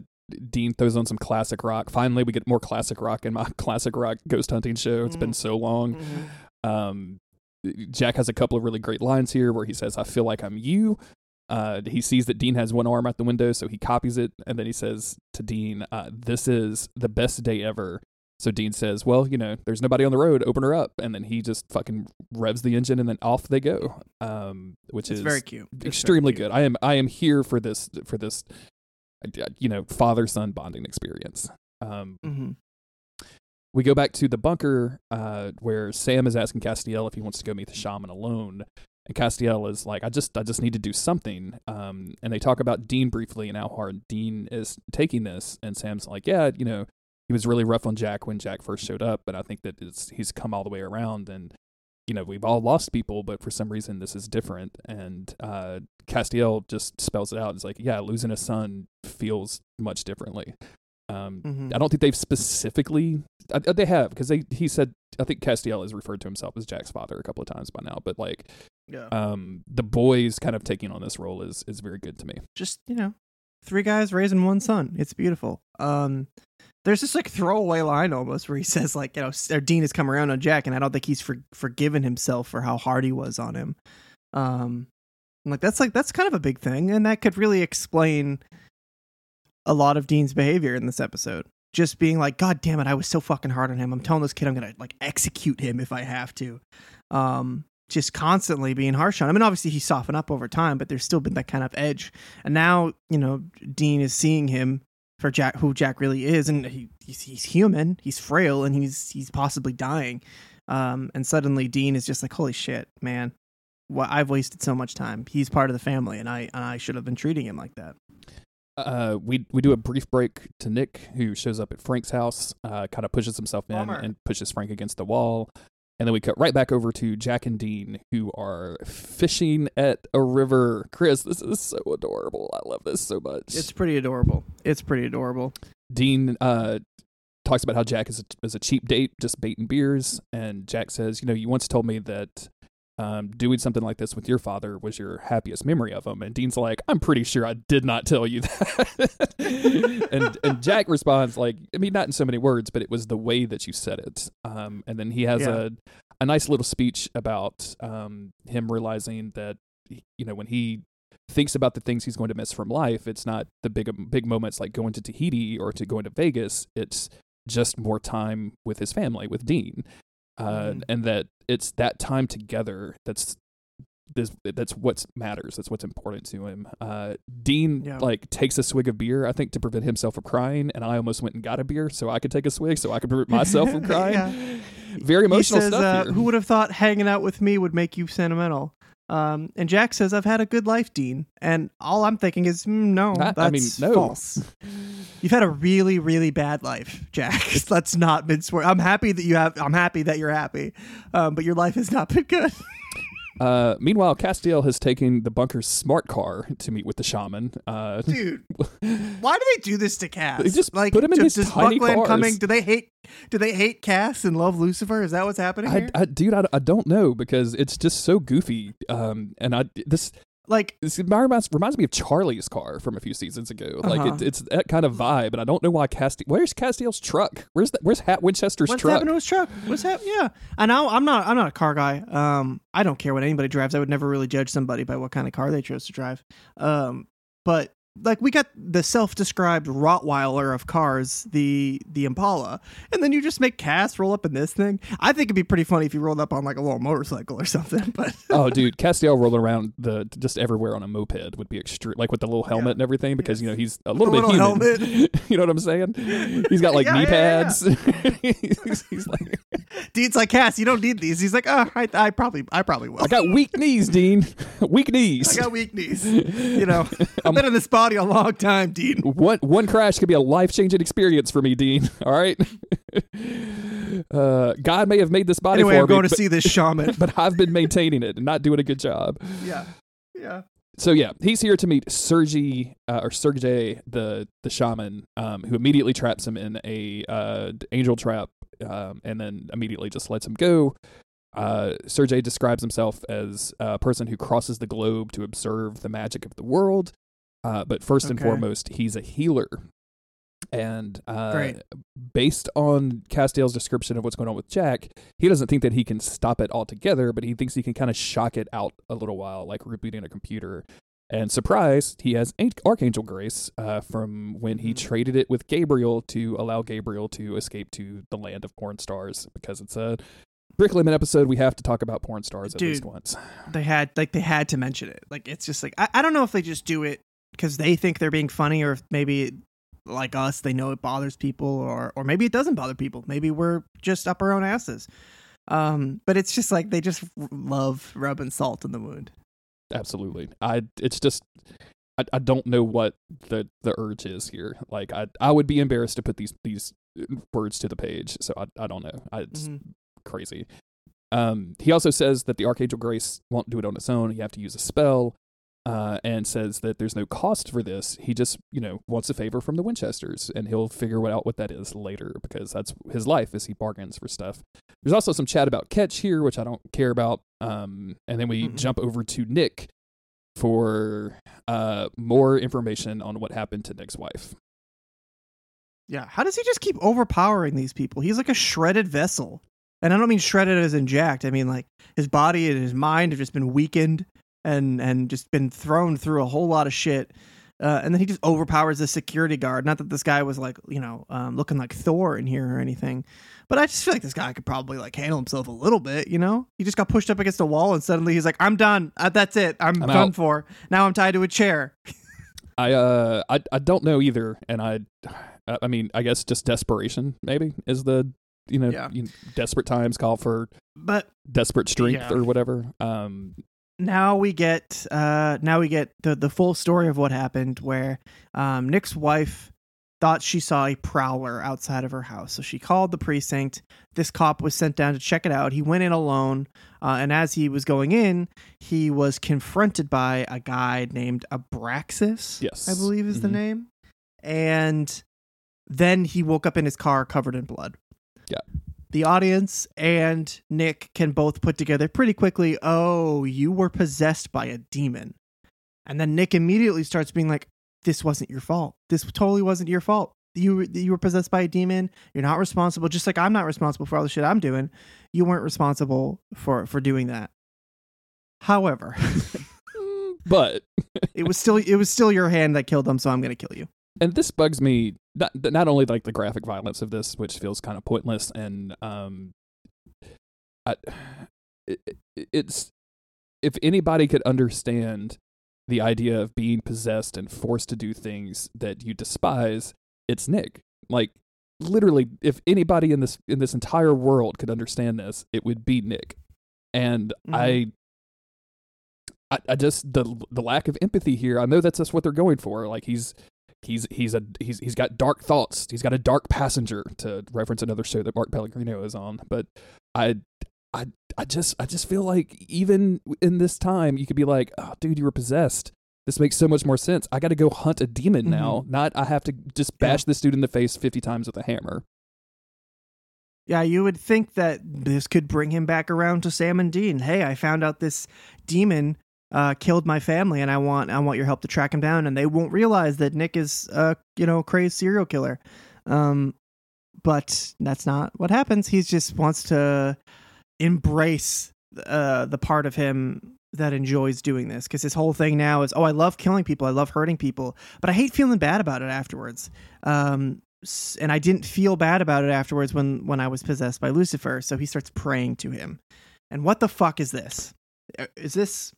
Dean throws on some classic rock. Finally, we get more classic rock in my classic rock ghost hunting show. It's been so long. Um, Jack has a couple of really great lines here where he says, "I feel like I'm you." Uh, he sees that Dean has one arm out the window, so he copies it, and then he says to Dean, uh, "This is the best day ever." So Dean says, "Well, you know, there's nobody on the road. Open her up." And then he just fucking revs the engine, and then off they go. Um, which It's is very cute. It's very extremely cute. good. I am I am here for this for this, uh, you know, father son bonding experience. Um, Mhm. we go back to the bunker uh, where Sam is asking Castiel if he wants to go meet the shaman alone. And Castiel is like, I just I just need to do something. Um, and they talk about Dean briefly and how hard Dean is taking this. And Sam's like, Yeah, you know, he was really rough on Jack when Jack first showed up, but I think that it's he's come all the way around and you know, we've all lost people, but for some reason this is different. And uh, Castiel just spells it out. It's like, yeah, losing a son feels much differently. Um, Mhm. I don't think they've specifically. Uh, they have because they he said I think Castiel has referred to himself as Jack's father a couple of times by now. But like, Yeah. um, the boys kind of taking on this role is is very good to me. just you know three guys raising one son. It's beautiful. Um there's this like throwaway line almost where he says like you know dean has come around on jack and i don't think he's for, forgiven himself for how hard he was on him. Um like that's like that's kind of a big thing and that could really explain a lot of dean's behavior in this episode. Just being like god damn it i was so fucking hard on him. I'm telling this kid i'm gonna like execute him if i have to. Um just constantly being harsh on him. And obviously he softened up over time, but there's still been that kind of edge. And now, you know, Dean is seeing him for Jack, who Jack really is, and he, he's, he's human, he's frail, and he's he's possibly dying. Um, and suddenly Dean is just like, holy shit, man, well, I've wasted so much time. He's part of the family, and I and I should have been treating him like that. Uh, we we do a brief break to Nick, who shows up at Frank's house, uh, kind of pushes himself in Bummer. and pushes Frank against the wall. And then we cut right back over to Jack and Dean, who are fishing at a river. Chris, this is so adorable. I love this so much. It's pretty adorable. It's pretty adorable. Dean uh, talks about how Jack is a, is a cheap date, just baiting beers. And Jack says, You know, you once told me that um, doing something like this with your father was your happiest memory of him. And Dean's like, I'm pretty sure I did not tell you that. and, and Jack responds, like, I mean, not in so many words, but it was the way that you said it. Um, and then he has Yeah. a, a nice little speech about um, him realizing that, you know, when he thinks about the things he's going to miss from life, it's not the big big moments like going to Tahiti or to going to Vegas. It's just more time with his family, with Dean, uh, Mhm. and that it's that time together that's this that's what matters. That's what's important to him. Uh, Dean Yeah. like takes a swig of beer, I think, to prevent himself from crying, and I almost went and got a beer so I could take a swig, so I could prevent myself from crying. Yeah. Very emotional says, stuff uh. Who would have thought hanging out with me would make you sentimental? Um, and Jack says, "I've had a good life, Dean." And all I'm thinking is, mm, no, I- that's I mean, no. false. You've had a really, really bad life, Jack. Let's not words. I'm happy that you have. I'm happy that you're happy, um, but your life has not been good. Uh, meanwhile, Castiel has taken the bunker's smart car to meet with the shaman. Uh, Dude, why do they do this to Cass? They just like put him in this tiny Buckland cars. coming? Do they hate? Do they hate Cass and love Lucifer? Is that what's happening I, here? I, dude, I, I don't know because it's just so goofy. Um, and I this like, this reminds, reminds me of Charlie's car from a few seasons ago. Like Uh-huh. it, it's that kind of vibe, and I don't know why Castiel. Where's Castiel's truck? Where's that? Where's Hat Winchester's what's truck? happened to his truck? What's happened? Yeah, and I, I'm not. I'm not a car guy. Um, I don't care what anybody drives. I would never really judge somebody by what kind of car they chose to drive. Um, but like we got the self-described Rottweiler of cars, the the Impala, and then you just make Cass roll up in this thing. I think it'd be pretty funny if you rolled up on like a little motorcycle or something. But oh, dude, Castiel rolling around the just everywhere on a moped would be extreme, like with the little helmet Yeah. and everything, because you know he's a little bit little human. helmet. you know what I'm saying? He's got like Yeah, knee yeah, yeah, pads. he's, he's like, Dean's like Cass, you don't need these. He's like, oh, I, I probably, I probably will. I got weak knees, Dean. weak knees. I got weak knees. You know, I've been in this body a long time, Dean. one one crash could be a life changing experience for me, Dean. All right. uh, God may have made this body Anyway, for I'm me, going to but, see this shaman. but I've been maintaining it and not doing a good job. yeah, yeah. So yeah, he's here to meet Sergey uh, or Sergey, the the shaman, um, who immediately traps him in a uh, angel trap, um, and then immediately just lets him go. Uh, Sergey describes himself as a person who crosses the globe to observe the magic of the world. Uh, but first and foremost, he's a healer. And uh, based on Castiel's description of what's going on with Jack, he doesn't think that he can stop it altogether, but he thinks he can kind of shock it out a little while, like rebooting a computer. And surprise, he has Archangel Grace uh, from when he Mhm. traded it with Gabriel to allow Gabriel to escape to the land of porn stars because it's a Bricklemon episode. We have to talk about porn stars at least once. They had like they had to mention it. Like it's just like I, I don't know if they just do it because they think they're being funny, or if maybe like us, they know it bothers people, or or maybe it doesn't bother people. Maybe we're just up our own asses. Um, but it's just like they just love rubbing salt in the wound. Absolutely. I. It's just. I, I don't know what the the urge is here. Like I I would be embarrassed to put these these words to the page. So I I don't know. I, it's Mhm. crazy. Um, he also says that the Archangel Grace won't do it on its own. You have to use a spell, uh, and says that there's no cost for this. He just, you know, wants a favor from the Winchesters, and he'll figure out what that is later because that's his life as he bargains for stuff. There's also some chat about Ketch here, which I don't care about. Um, and then we Mm-mm. jump over to Nick for uh, more information on what happened to Nick's wife. Yeah. How does he just keep overpowering these people? He's like a shredded vessel. And I don't mean shredded as in jacked. I mean like his body and his mind have just been weakened and and just been thrown through a whole lot of shit. Uh, and then he just overpowers the security guard. Not that this guy was like, you know, um, looking like Thor in here or anything, but I just feel like this guy could probably like handle himself a little bit. You know, he just got pushed up against a wall and suddenly he's like, "I'm done. Uh, that's it. I'm, I'm done out." for. Now I'm tied to a chair." I uh I I don't know either, and I I mean I guess just desperation maybe is the you know, Yeah. you know, desperate times call for But desperate strength Yeah. or whatever. Um, now we get uh now we get the the full story of what happened where um Nick's wife thought she saw a prowler outside of her house so she called the precinct this cop was sent down to check it out he went in alone uh, and as he was going in he was confronted by a guy named Abraxas Yes. I believe is the Mhm. name and then he woke up in his car covered in blood Yeah. The audience and Nick can both put together pretty quickly, oh, you were possessed by a demon. And then Nick immediately starts being like, this wasn't your fault. This totally wasn't your fault. You were, you were possessed by a demon. You're not responsible, just like I'm not responsible for all the shit I'm doing. You weren't responsible for for doing that. However, but it was still it was still your hand that killed them, so I'm gonna kill you. And this bugs me not not only like the graphic violence of this, which feels kind of pointless, and um, I, it, it- it's if anybody could understand the idea of being possessed and forced to do things that you despise, it's Nick. Like literally, if anybody in this in this entire world could understand this, it would be Nick. And I, I, I just the the lack of empathy here. I know that's just what they're going for. Like he's he's he's a he's he's got dark thoughts. He's got a dark passenger to reference another show that Mark Pellegrino is on. But I I I just I just feel like even in this time you could be like, oh, dude, you were possessed. This makes so much more sense. I got to go hunt a demon now, not I have to just Mm-hmm. Yeah. bash this dude in the face fifty times with a hammer. Yeah, you would think that this could bring him back around to Sam and Dean. Hey, I found out this demon uh, killed my family, and I want I want your help to track him down. And they won't realize that Nick is a you know crazed serial killer. Um, but that's not what happens. He just wants to embrace uh, the part of him that enjoys doing this because his whole thing now is oh I love killing people I love hurting people but I hate feeling bad about it afterwards um and I didn't feel bad about it afterwards when when I was possessed by Lucifer so he starts praying to him and what the fuck is this Uh, is this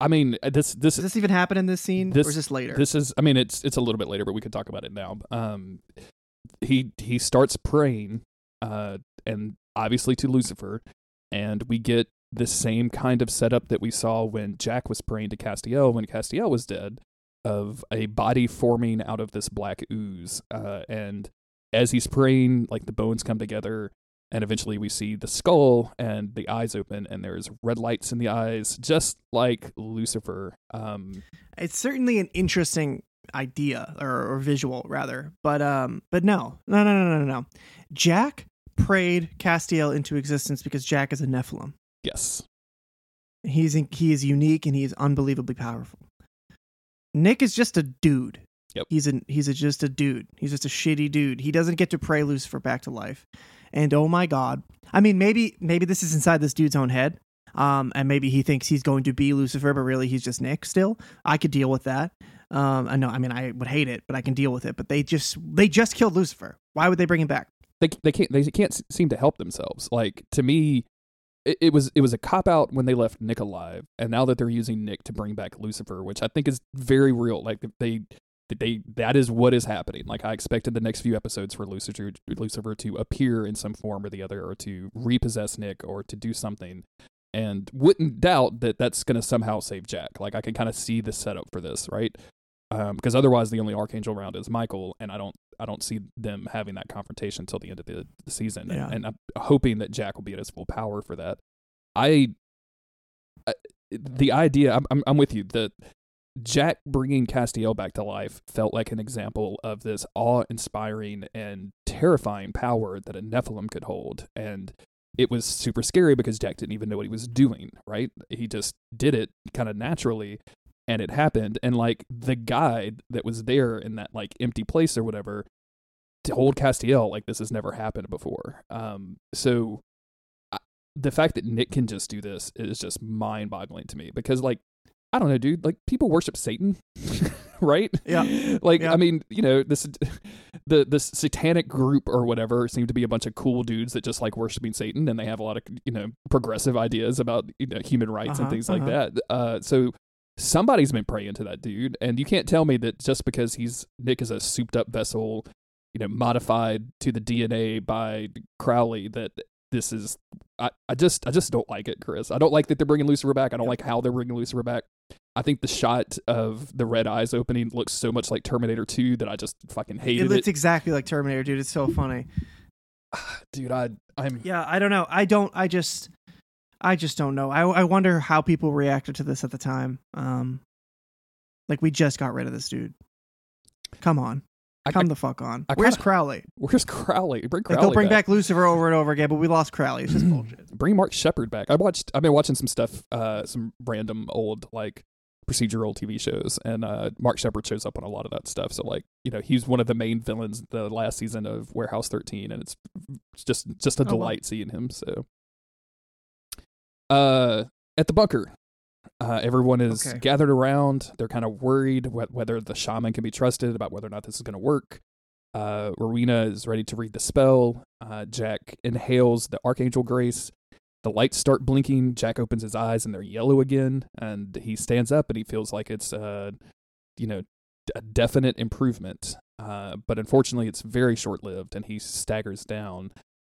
I mean, uh, this this does this even happen in this scene This- or is this later This is I mean it's it's a little bit later, but we could talk about it now. Um he he starts praying uh and obviously to Lucifer and we get the same kind of setup that we saw when Jack was praying to Castiel when Castiel was dead of a body forming out of this black ooze uh and as he's praying like the bones come together and eventually we see the skull and the eyes open and there's red lights in the eyes just like Lucifer um it's certainly an interesting idea or, or visual rather but um but no no no no no no Jack prayed Castiel into existence because Jack is a Nephilim yes He's he is unique and he is unbelievably powerful. Nick is just a dude. Yep. He's a he's a, just a dude. He's just a shitty dude. He doesn't get to pray Lucifer back to life. And oh my god. I mean maybe maybe this is inside this dude's own head. Um and maybe he thinks he's going to be Lucifer but really he's just Nick still. I could deal with that. Um I know I mean I would hate it, but I can deal with it. But they just they just killed Lucifer. Why would they bring him back? they they can't they can't seem to help themselves. Like to me, it, it was it was a cop out when they left Nick alive, and now that they're using Nick to bring back Lucifer, which I think is very real. Like they they that is what is happening. Like I expected the next few episodes for Lucifer Lucifer to appear in some form or the other, or to repossess Nick, or to do something. And wouldn't doubt that that's going to somehow save Jack. Like I can kind of see the setup for this, right? Um, because otherwise the only archangel around is Michael, and I don't I don't see them having that confrontation until the end of the, the season, Yeah. and, and I'm hoping that Jack will be at his full power for that. I, I the idea I'm, I'm I'm with you that Jack bringing Castiel back to life felt like an example of this awe-inspiring and terrifying power that a Nephilim could hold, and it was super scary because Jack didn't even know what he was doing. Right? He just did it kind of naturally, and it happened. And like the guide that was there in that like empty place or whatever told Castiel like this has never happened before. Um, so the fact that Nick can just do this is just mind-boggling to me because like I don't know, dude. Like people worship Satan, right? Yeah. Like Yeah. I mean, you know, this the the satanic group or whatever seem to be a bunch of cool dudes that just like worshiping Satan, and they have a lot of you know progressive ideas about you know human rights and Uh-huh, things like uh-huh. that. Uh, so somebody's been praying to that dude, and you can't tell me that just because he's Nick is a souped up vessel, you know, modified to the DNA by Crowley that this is. I, I just I just don't like it, Chris. I don't like that they're bringing Lucifer back. I don't Yep. like how they're bringing Lucifer back. I think the shot of the red eyes opening looks so much like Terminator 2 that I just fucking hate It hated looks exactly like Terminator, dude. It's so funny. Dude, I I'm Yeah, I don't know. I don't. I just, I just don't know. I I wonder how people reacted to this at the time. Um, like we just got rid of this dude. Come on, I, come I- the fuck on. I Where's kinda- Crowley? where's Crowley? Bring Like Crowley they'll bring back. back Lucifer over and over again, but we lost Crowley. It's just bullshit. Bring Mark Shepard back. I watched. I've been watching some stuff, uh, some random old like procedural TV shows, and uh, Mark Shepard shows up on a lot of that stuff. So like, you know, he's one of the main villains the last season of Warehouse 13, and it's just just a Oh, delight seeing him. So, uh, at the bunker. Uh, everyone is Okay. gathered around. They're kind of worried wh- whether the shaman can be trusted, about whether or not this is going to work. Uh, Rowena is ready to read the spell. Uh, Jack inhales the Archangel Grace. The lights start blinking. Jack opens his eyes and they're yellow again. And he stands up and he feels like it's, uh, you know, a definite improvement. Uh, but unfortunately, it's very short lived and he staggers down.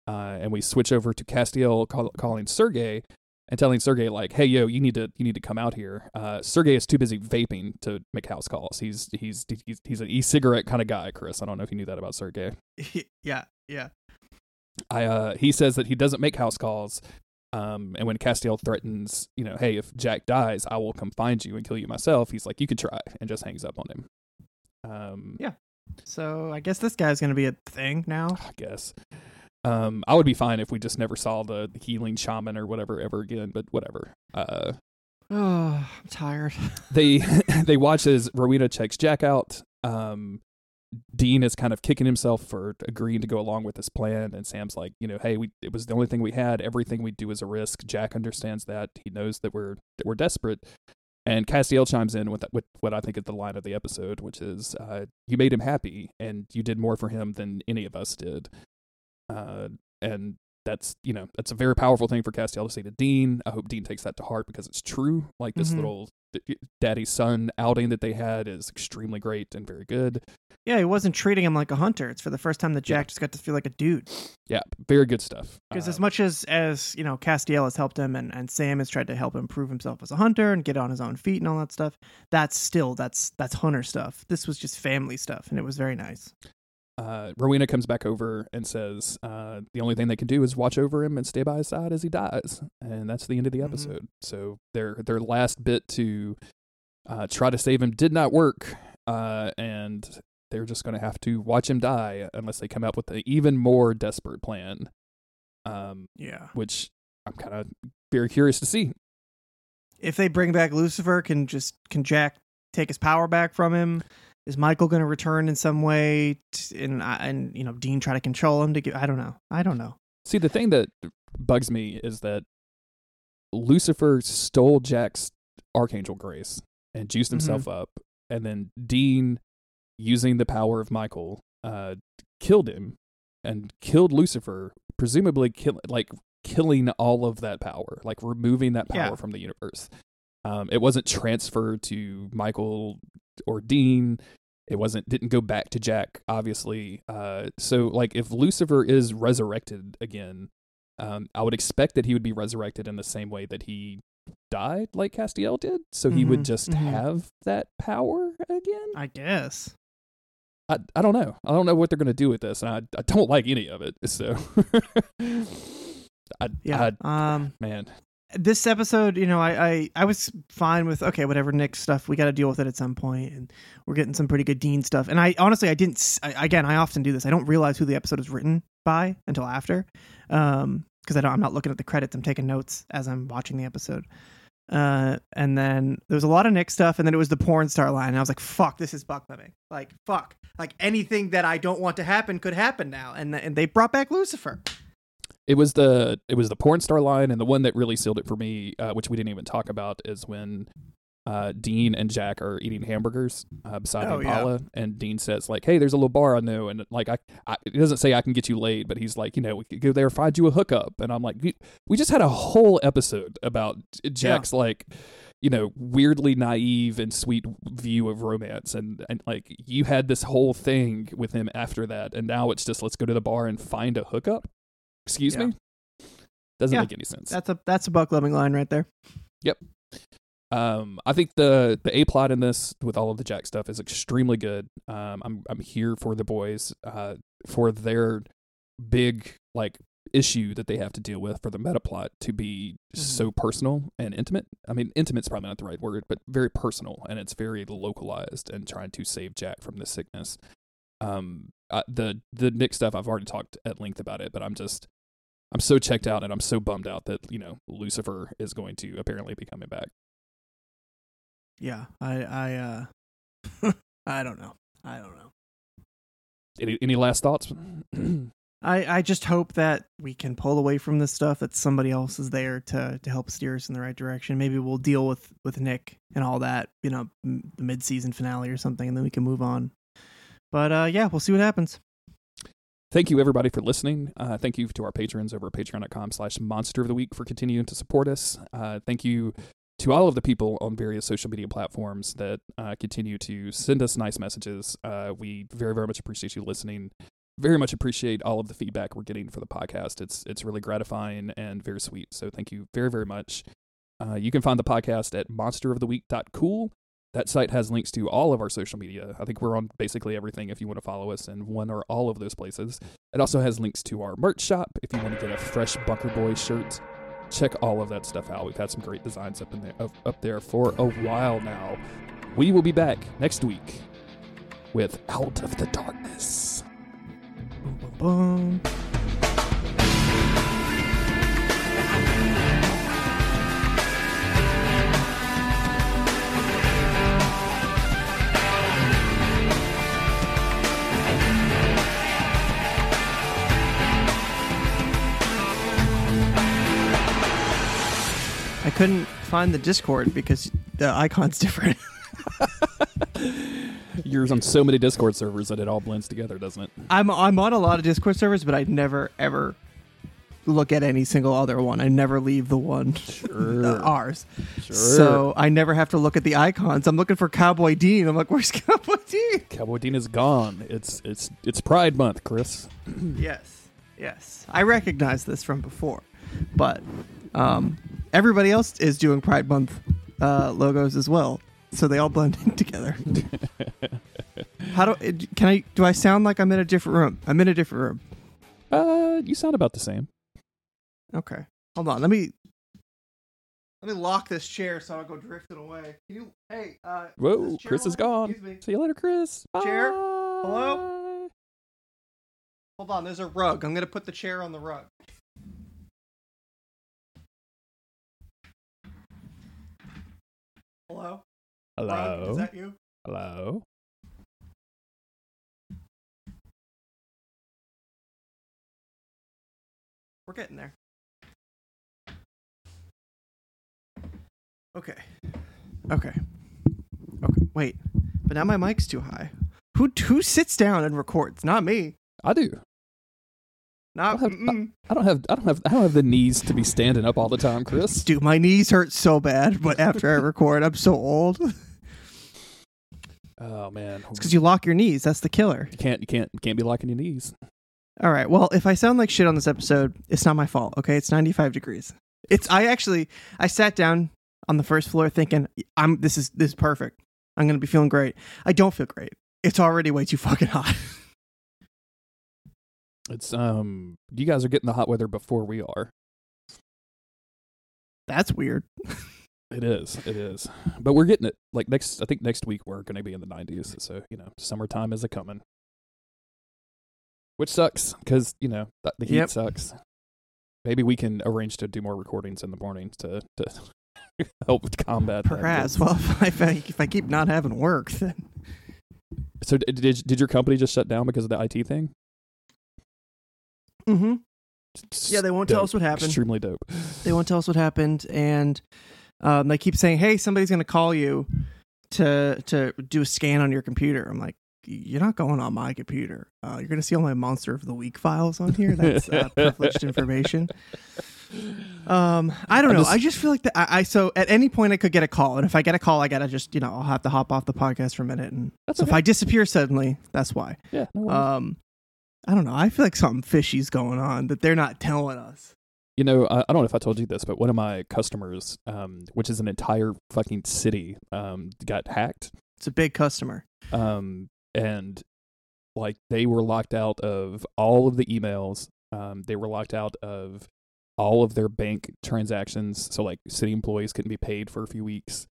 Uh, and we switch over to Castiel call- calling Sergey and telling Sergey like, "Hey, yo, you need to you need to come out here." Uh, Sergey is too busy vaping to make house calls. He's he's he's he's an e-cigarette kind of guy, Chris. I don't know if you knew that about Sergey. yeah, yeah. I uh, he says that he doesn't make house calls. Um, and when Castiel threatens, you know, hey, if Jack dies, I will come find you and kill you myself. He's like, you could try, and just hangs up on him. Um, Yeah. So I guess this guy's gonna be a thing now. I guess. Um, I would be fine if we just never saw the healing shaman or whatever ever again, but whatever. Uh, Oh, I'm tired. they they watch as Rowena checks Jack out. Um, Dean is kind of kicking himself for agreeing to go along with this plan, and Sam's like, you know, hey, we it was the only thing we had. Everything we do is a risk. Jack understands that. He knows that we're that we're desperate. And Castiel chimes in with with what I think is the line of the episode, which is, uh, "You made him happy, and you did more for him than any of us did." Uh, and that's you know that's a very powerful thing for Castiel to say to Dean. I hope Dean takes that to heart because it's true. Like this Mhm. little daddy son outing that they had is extremely great and very good. Yeah, he wasn't treating him like a hunter. It's for the first time that Yeah. Jack just got to feel like a dude. Yeah, very good stuff. Because as Um, much as as you know, Castiel has helped him, and, and Sam has tried to help him prove himself as a hunter and get on his own feet and all that stuff. That's still that's that's hunter stuff. This was just family stuff, and it was very nice. Uh, Rowena comes back over and says uh, the only thing they can do is watch over him and stay by his side as he dies, and that's the end of the Mhm. episode. So their their last bit to uh, try to save him did not work, uh, and they're just going to have to watch him die unless they come up with an even more desperate plan. Um, Yeah. which I'm kind of very curious to see. If they bring back Lucifer, can just can Jack take his power back from him? Is Michael going to return in some way? T- And and you know, Dean try to control him to get. I don't know. I don't know. See, the thing that bugs me is that Lucifer stole Jack's archangel grace and juiced himself up, and then Dean, using the power of Michael, uh, killed him and killed Lucifer, presumably kill like killing all of that power, like removing that power Yeah. from the universe. Um, it wasn't transferred to Michael or Dean. It wasn't didn't go back to Jack, obviously. Uh, so like if Lucifer is resurrected again, um, I would expect that he would be resurrected in the same way that he died, like Castiel did. So he would Mhm, just mhm. have that power again. I guess. I I don't know. I don't know what they're gonna do with this, and I I don't like any of it. So, I, Yeah. I- um. man, this episode, you know, I, I I was fine with okay, whatever Nick stuff. We got to deal with it at some point, and we're getting some pretty good Dean stuff. And I honestly, I didn't. I, again, I often do this. I don't realize who the episode is written by until after, um, because I don't. I'm not looking at the credits. I'm taking notes as I'm watching the episode. Uh, and then there was a lot of Nick stuff, and then it was the porn star line. And I was like, "Fuck, this is Buck buckleming. Like, fuck, like anything that I don't want to happen could happen now." And and they brought back Lucifer. It was the it was the porn star line, and the one that really sealed it for me, uh, which we didn't even talk about, is when. Uh, Dean and Jack are eating hamburgers uh, beside Oh, the yeah. Impala, and Dean says like, "Hey, there's a little bar I know," and like I, I, it doesn't say I can get you laid, but he's like, you know, we could go there, find you a hookup, and I'm like, we, we just had a whole episode about Jack's like, you know, weirdly naive and sweet view of romance, and and like you had this whole thing with him after that, and now it's just let's go to the bar and find a hookup. Excuse Yeah. me, doesn't Yeah, make any sense. That's a that's a buckleming line right there. Yep. Um, I think the the a plot in this with all of the Jack stuff is extremely good. Um, I'm I'm here for the boys, uh, for their big like issue that they have to deal with for the meta plot to be Mhm. so personal and intimate. I mean, intimate's probably not the right word, but very personal and it's very localized and trying to save Jack from the sickness. Um, uh, the the Nick stuff I've already talked at length about it, but I'm just I'm so checked out and I'm so bummed out that you know Lucifer is going to apparently be coming back. Yeah, I I uh I don't know. I don't know. Any any last thoughts? I I just hope that we can pull away from this stuff that somebody else is there to to help steer us in the right direction. Maybe we'll deal with with Nick and all that, you know, m- the mid-season finale or something and then we can move on. But uh yeah, we'll see what happens. Thank you everybody for listening. Uh, thank you to our patrons over at patreon.com slash monster of the week for continuing to support us. Uh, thank you to all of the people on various social media platforms that uh, continue to send us nice messages. Uh, we very, very much appreciate you listening. Very much appreciate all of the feedback we're getting for the podcast. It's it's really gratifying and very sweet. So thank you very, very much. Uh, you can find the podcast at monsteroftheweek.cool. That site has links to all of our social media. I think we're on basically everything if you want to follow us in one or all of those places. It also has links to our merch shop if you want to get a fresh Bunker Boy shirt. check all of that stuff out. We've had some great designs up in there up, up there for a while now. We will be back next week with Out of the Darkness. Boom. I couldn't find the Discord because the icon's different. You're on so many Discord servers that it all blends together, doesn't it? I'm I'm on a lot of Discord servers, but I never ever look at any single other one. I never leave the one Sure. uh, ours. Sure. So I never have to look at the icons. I'm looking for Cowboy Dean. I'm like, where's Cowboy Dean? Cowboy Dean is gone. It's it's it's Pride Month, Chris. yes, yes. I recognize this from before, but um, everybody else is doing Pride Month uh, logos as well, so they all blend in together. How do uh, can I? Do I sound like I'm in a different room? I'm in a different room. Uh, you sound about the same. Okay. Hold on. Let me let me lock this chair so I don't go drifting away. Can you hey, uh Whoa, Chris is gone. Excuse me. See you later, Chris. Chair? Hello? Hold on, there's a rug. I'm gonna put the chair on the rug. Hello? Hello. is that you? Hello. We're getting there. Okay. Okay. Okay. Wait. But now my mic's too high. Who who sits down and records? Not me. I do. Not I'll have- mm-mm. I don't have I don't have I don't have the knees to be standing up all the time, Chris. Dude, my knees hurt so bad, but after I record, I'm so old. Oh man. It's because you lock your knees. That's the killer. You can't you can't you can't be locking your knees. All right. Well, if I sound like shit on this episode, it's not my fault. Okay, it's 95 degrees. It's I actually I sat down on the first floor thinking I'm this is this is perfect. I'm gonna be feeling great. I don't feel great. It's already way too fucking hot. It's um you guys are getting the hot weather before we are. That's weird. It is. It is. But we're getting it. Like next I think next week we're gonna be in the nineties. So, you know, summertime is a coming. Which sucks, because, you know, th- the heat Yep. sucks. Maybe we can arrange to do more recordings in the mornings to, to help combat that. Perhaps. Well, if I, if I keep not having work, then So did did your company just shut down because of the IT thing? Mm-hmm. yeah, they won't tell us what happened. Extremely dope. They won't tell us what happened, and um, they keep saying, "Hey, somebody's going to call you to to do a scan on your computer." I'm like, "You're not going on my computer. Uh, you're going to see all my Monster of the Week files on here. That's uh, privileged information." Um, I don't know. just- I just feel like the, I, I so at any point I could get a call, and if I get a call, I gotta just you know I'll have to hop off the podcast for a minute, and so if. I disappear suddenly, that's why. Yeah, no. Um, I don't know. I feel like something fishy's going on that they're not telling us. You know, I, I don't know if I told you this, but one of my customers, um, which is an entire fucking city, um, got hacked. It's a big customer. Um, and like they were locked out of all of the emails. Um, they were locked out of all of their bank transactions. So like city employees couldn't be paid for a few weeks.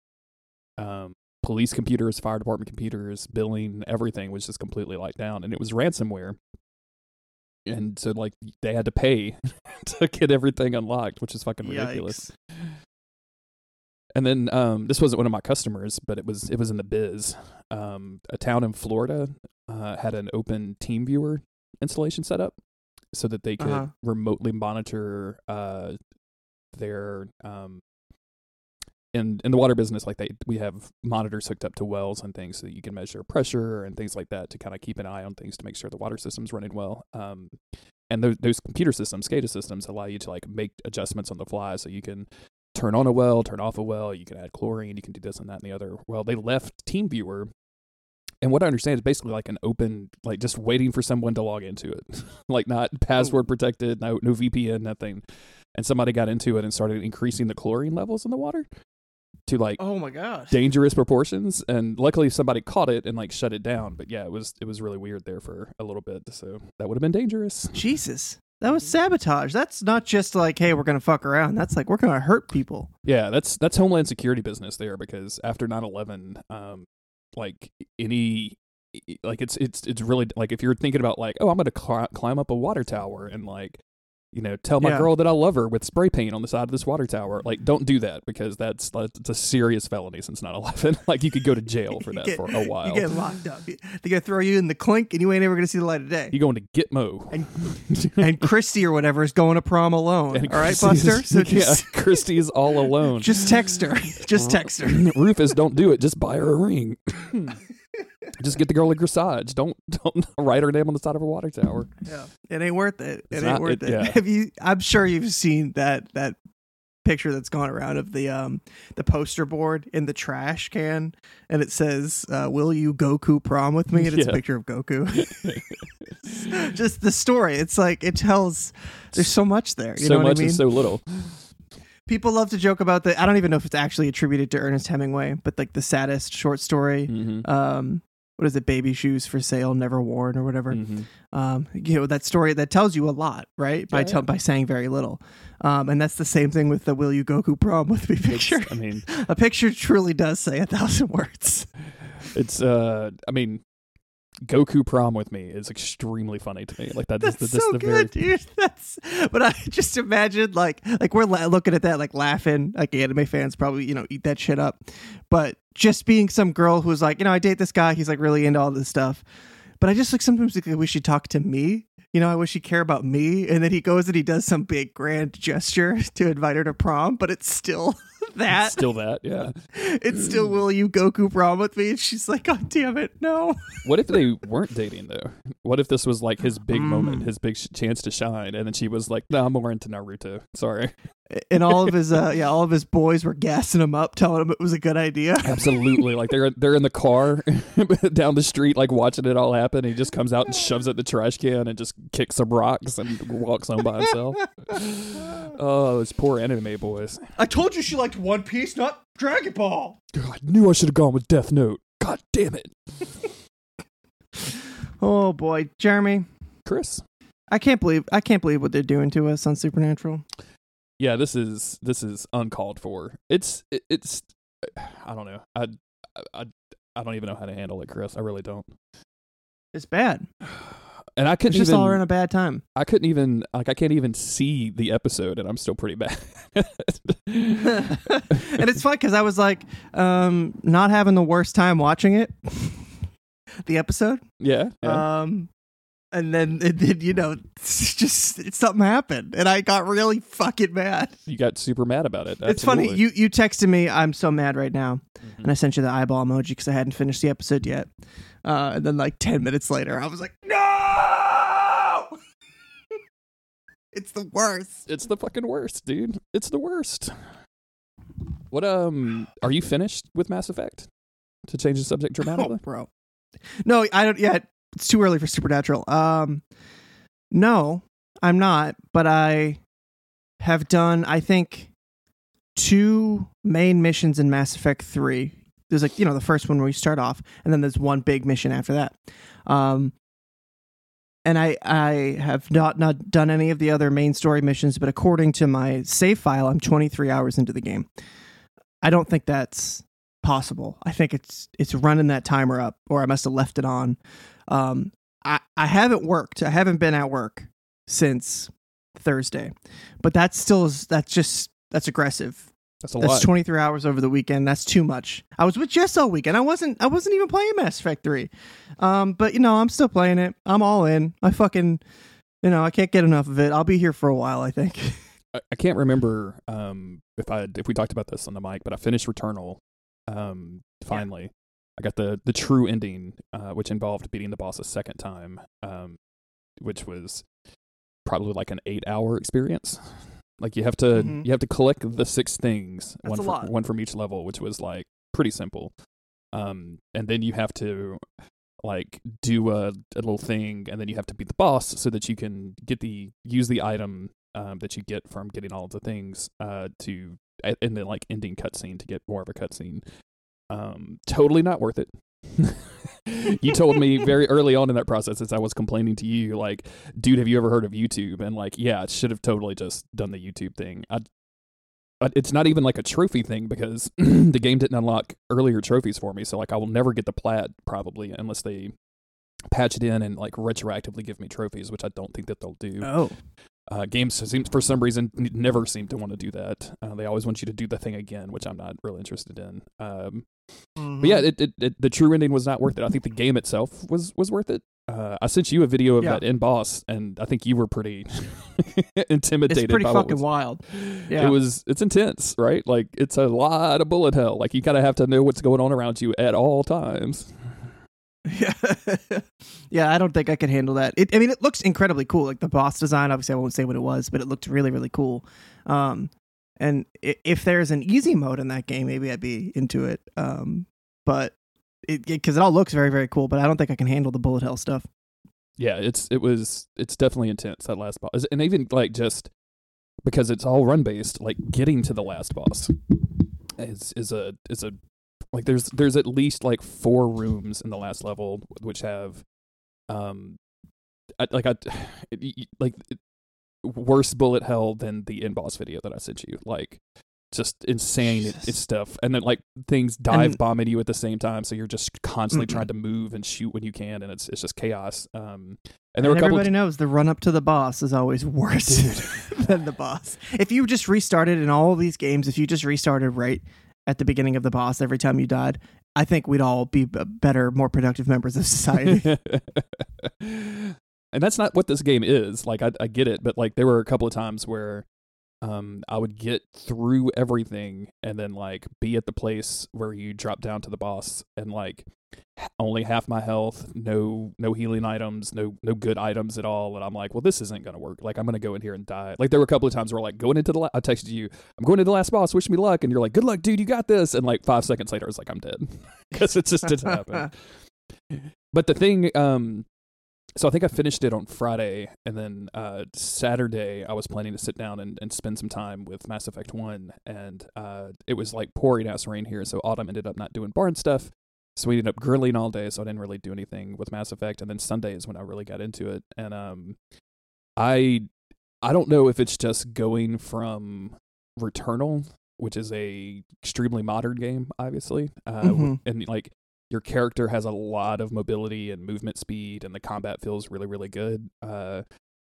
Um, police computers, fire department computers, billing, everything was just completely locked down, and it was ransomware. And so like they had to pay to get everything unlocked, which is fucking ridiculous. Yikes. And then um, this wasn't one of my customers, but it was it was in the biz. Um, a town in Florida uh, had an open TeamViewer installation set up so that they could Uh-huh. remotely monitor uh, their um, in in the water business. Like they we have monitors hooked up to wells and things so that you can measure pressure and things like that to kind of keep an eye on things to make sure the water system's running well. Um, and those, those computer systems, SCADA systems, allow you to like make adjustments on the fly, so you can turn on a well, turn off a well, you can add chlorine, you can do this and that and the other. Well, they left TeamViewer, and what I understand is basically like an open, like just waiting for someone to log into it, like not password protected, no no VPN, nothing. And somebody got into it and started increasing the chlorine levels in the water to like Oh my gosh. dangerous proportions and luckily somebody caught it and like shut it down but yeah it was it was really weird there for a little bit so that would have been dangerous Jesus. That was sabotage. That's not just like, hey, we're gonna fuck around. That's like we're gonna hurt people. Yeah, that's that's Homeland Security business there because after 9/11, um, like any like it's it's it's really like if you're thinking about like oh I'm gonna cl- climb up a water tower and like you know tell my Yeah. girl that I love her with spray paint on the side of this water tower like don't do that because that's that's a serious felony since 9/11 like you could go to jail for that get- for a while You get locked up. They're gonna throw you in the clink, and you ain't ever gonna see the light of day. You're going to Gitmo and and Christy or whatever is going to prom alone. And all right, Christy is- Buster. So just yeah, Christy's all alone. just text her. Just text her. Rufus, don't do it. Just buy her a ring. Just get the girl a corsage. Don't don't write her name on the side of a water tower. Yeah, it ain't worth it. It ain't not- worth it- it. yeah. Have you? I'm sure you've seen that that picture that's gone around of the um the poster board in the trash can, and it says, uh, "Will you Goku prom with me?" And it's Yeah. a picture of Goku. Just the story. It's like it tells. There's so much there. You so know what much I mean? and so little. People love to joke about the. I don't even know if it's actually attributed to Ernest Hemingway, but like the saddest short story. Mm-hmm. Um, what is it? Baby shoes for sale, never worn, or whatever. Mm-hmm. Um, you know that story that tells you a lot, right? By Yeah, tell yeah. by saying very little. Um, and that's the same thing with the "Will you Goku prom with me?" picture. I mean, a picture truly does say a thousand words. it's uh, I mean, Goku prom with me is extremely funny to me. Like that is That's the, this so the good, very dude. That's but I just imagine like like we're la- looking at that like laughing like anime fans probably you know eat that shit up, but just being some girl who's like you know I date this guy he's like really into all this stuff, but I just like sometimes like, I wish he'd talk to me. You know, I wish he'd care about me. And then he goes and he does some big grand gesture to invite her to prom, but it's still that. still that. Yeah. it's still will you Goku prom with me? And she's like, God damn it, no. What if they weren't dating though? What if this was like his big moment, Mm. his big sh- chance to shine, and then she was like, "No, I'm more into Naruto. Sorry." And all of his uh yeah, all of his boys were gassing him up, telling him it was a good idea. Absolutely. like they're they're in the car down the street, like watching it all happen. He just comes out and shoves at the trash can and just kicks some rocks and walks home by himself. oh, those poor anime boys. I told you she liked One Piece, not Dragon Ball. I knew I should have gone with Death Note. God damn it, Oh boy, Jeremy, Chris. I can't believe I can't believe what they're doing to us on Supernatural. Yeah, this is this is uncalled for. It's it, it's I don't know. I, I I don't even know how to handle it, Chris. I really don't. It's bad. And I couldn't just even all around a bad time. I couldn't even like I can't even see the episode and I'm still pretty bad. and it's fun because I was like, um, not having the worst time watching it, the episode. yeah, yeah. Um, and then, and then you know, it's just it's something happened, and I got really fucking mad. you got super mad about it. It's funny. You you texted me, I'm so mad right now, Mhm. and I sent you the eyeball emoji because I hadn't finished the episode yet. Uh, and then like ten minutes later, I was like, no, it's the worst. It's the fucking worst, dude. It's the worst. What um are you finished with Mass Effect? To change the subject Oh, dramatically? bro. No, I don't yet. It's too early for Supernatural. Um, no, I'm not. But I have done, I think, two main missions in Mass Effect Three. There's like you know the first one where you start off, and then there's one big mission after that. Um, and I I have not not done any of the other main story missions, but according to my save file, I'm 23 hours into the game. I don't think that's possible. I think it's it's running that timer up, or I must have left it on. Um, I I haven't worked. I haven't been at work since Thursday, but that's still is, that's just that's aggressive. That's a lot. That's lot. 23 hours over the weekend. That's too much. I was with Jess all weekend. I wasn't. I wasn't even playing Mass Effect 3. Um, but you know, I'm still playing it. I'm all in. I fucking, you know, I can't get enough of it. I'll be here for a while. I think. I, I can't remember um if I if we talked about this on the mic, but I finished Returnal um finally. I got the the true ending, uh, which involved beating the boss a second time, um, which was probably like an eight hour experience. Like you have to Mhm. you have to collect the six things, That's one from, one from each level, which was like pretty simple. Um, and then you have to like do a, a little thing, and then you have to beat the boss so that you can get the use the item um, that you get from getting all of the things uh, to in the like ending cutscene to get more of a cutscene. Um, totally not worth it. you told me very early on in that process as I was complaining to you, like, dude, have you ever heard of YouTube? And like, yeah, it should have totally just done the YouTube thing. I, I- it's not even like a trophy thing because the game didn't unlock earlier trophies for me. So like, I will never get the plat probably unless they patch it in and like retroactively give me trophies, which I don't think that they'll do. Oh, Uh, games seems for some reason never seem to want to do that. Uh, they always want you to do the thing again, which I'm not really interested in. Um, but yeah, it, it, it, the true ending was not worth it. I think the game itself was was worth it. Uh, I sent you a video of Yeah. that end boss, and I think you were pretty intimidated. it's pretty fucking wild. Yeah. It was it's intense, right? Like it's a lot of bullet hell. Like you kind of have to know what's going on around you at all times. Yeah, yeah. I don't think I could handle that. It, I mean, it looks incredibly cool. Like the boss design. Obviously, I won't say what it was, but it looked really, really cool. Um, and if there's an easy mode in that game, maybe I'd be into it. Um, but it because it, all looks very, very cool. But I don't think I can handle the bullet hell stuff. Yeah, it's it was it's definitely intense that last boss, and even like just because it's all run based, like getting to the last boss is is a is a like there's there's at least like four rooms in the last level which have um I, like I like it, worse bullet hell than the end boss video that I sent you like just insane it, it's stuff and then like things dive And- bombing you at the same time so you're just constantly Mm-mm. trying to move and shoot when you can and it's it's just chaos um and And, there were a couple everybody knows the run up to the boss is always worse than the boss. If you just restarted in all these games, if you just restarted right at the beginning of the boss every time you died, I think we'd all be better, more productive members of society. and that's not what this game is. Like I, I get it, but like there were a couple of times where um I would get through everything and then like be at the place where you drop down to the boss and like only half my health, no no healing items, no no good items at all, and I'm like, well, this isn't gonna work. Like I'm gonna go in here and die. Like there were a couple of times where like going into the la- I texted you, I'm going to the last boss, wish me luck, and you're like, good luck, dude, you got this, and like five seconds later, it's like, I'm dead because it just didn't happen. But the thing, um, so I think I finished it on Friday, and then uh, Saturday I was planning to sit down and, and spend some time with Mass Effect One, and uh, it was like pouring ass rain here, so Autumn ended up not doing barn stuff. So we ended up grilling all day, so I didn't really do anything with Mass Effect, and then Sunday is when I really got into it, and um, I I don't know if it's just going from Returnal, which is a extremely modern game, obviously, uh, Mhm. and like your character has a lot of mobility and movement speed, and the combat feels really, really good. Uh,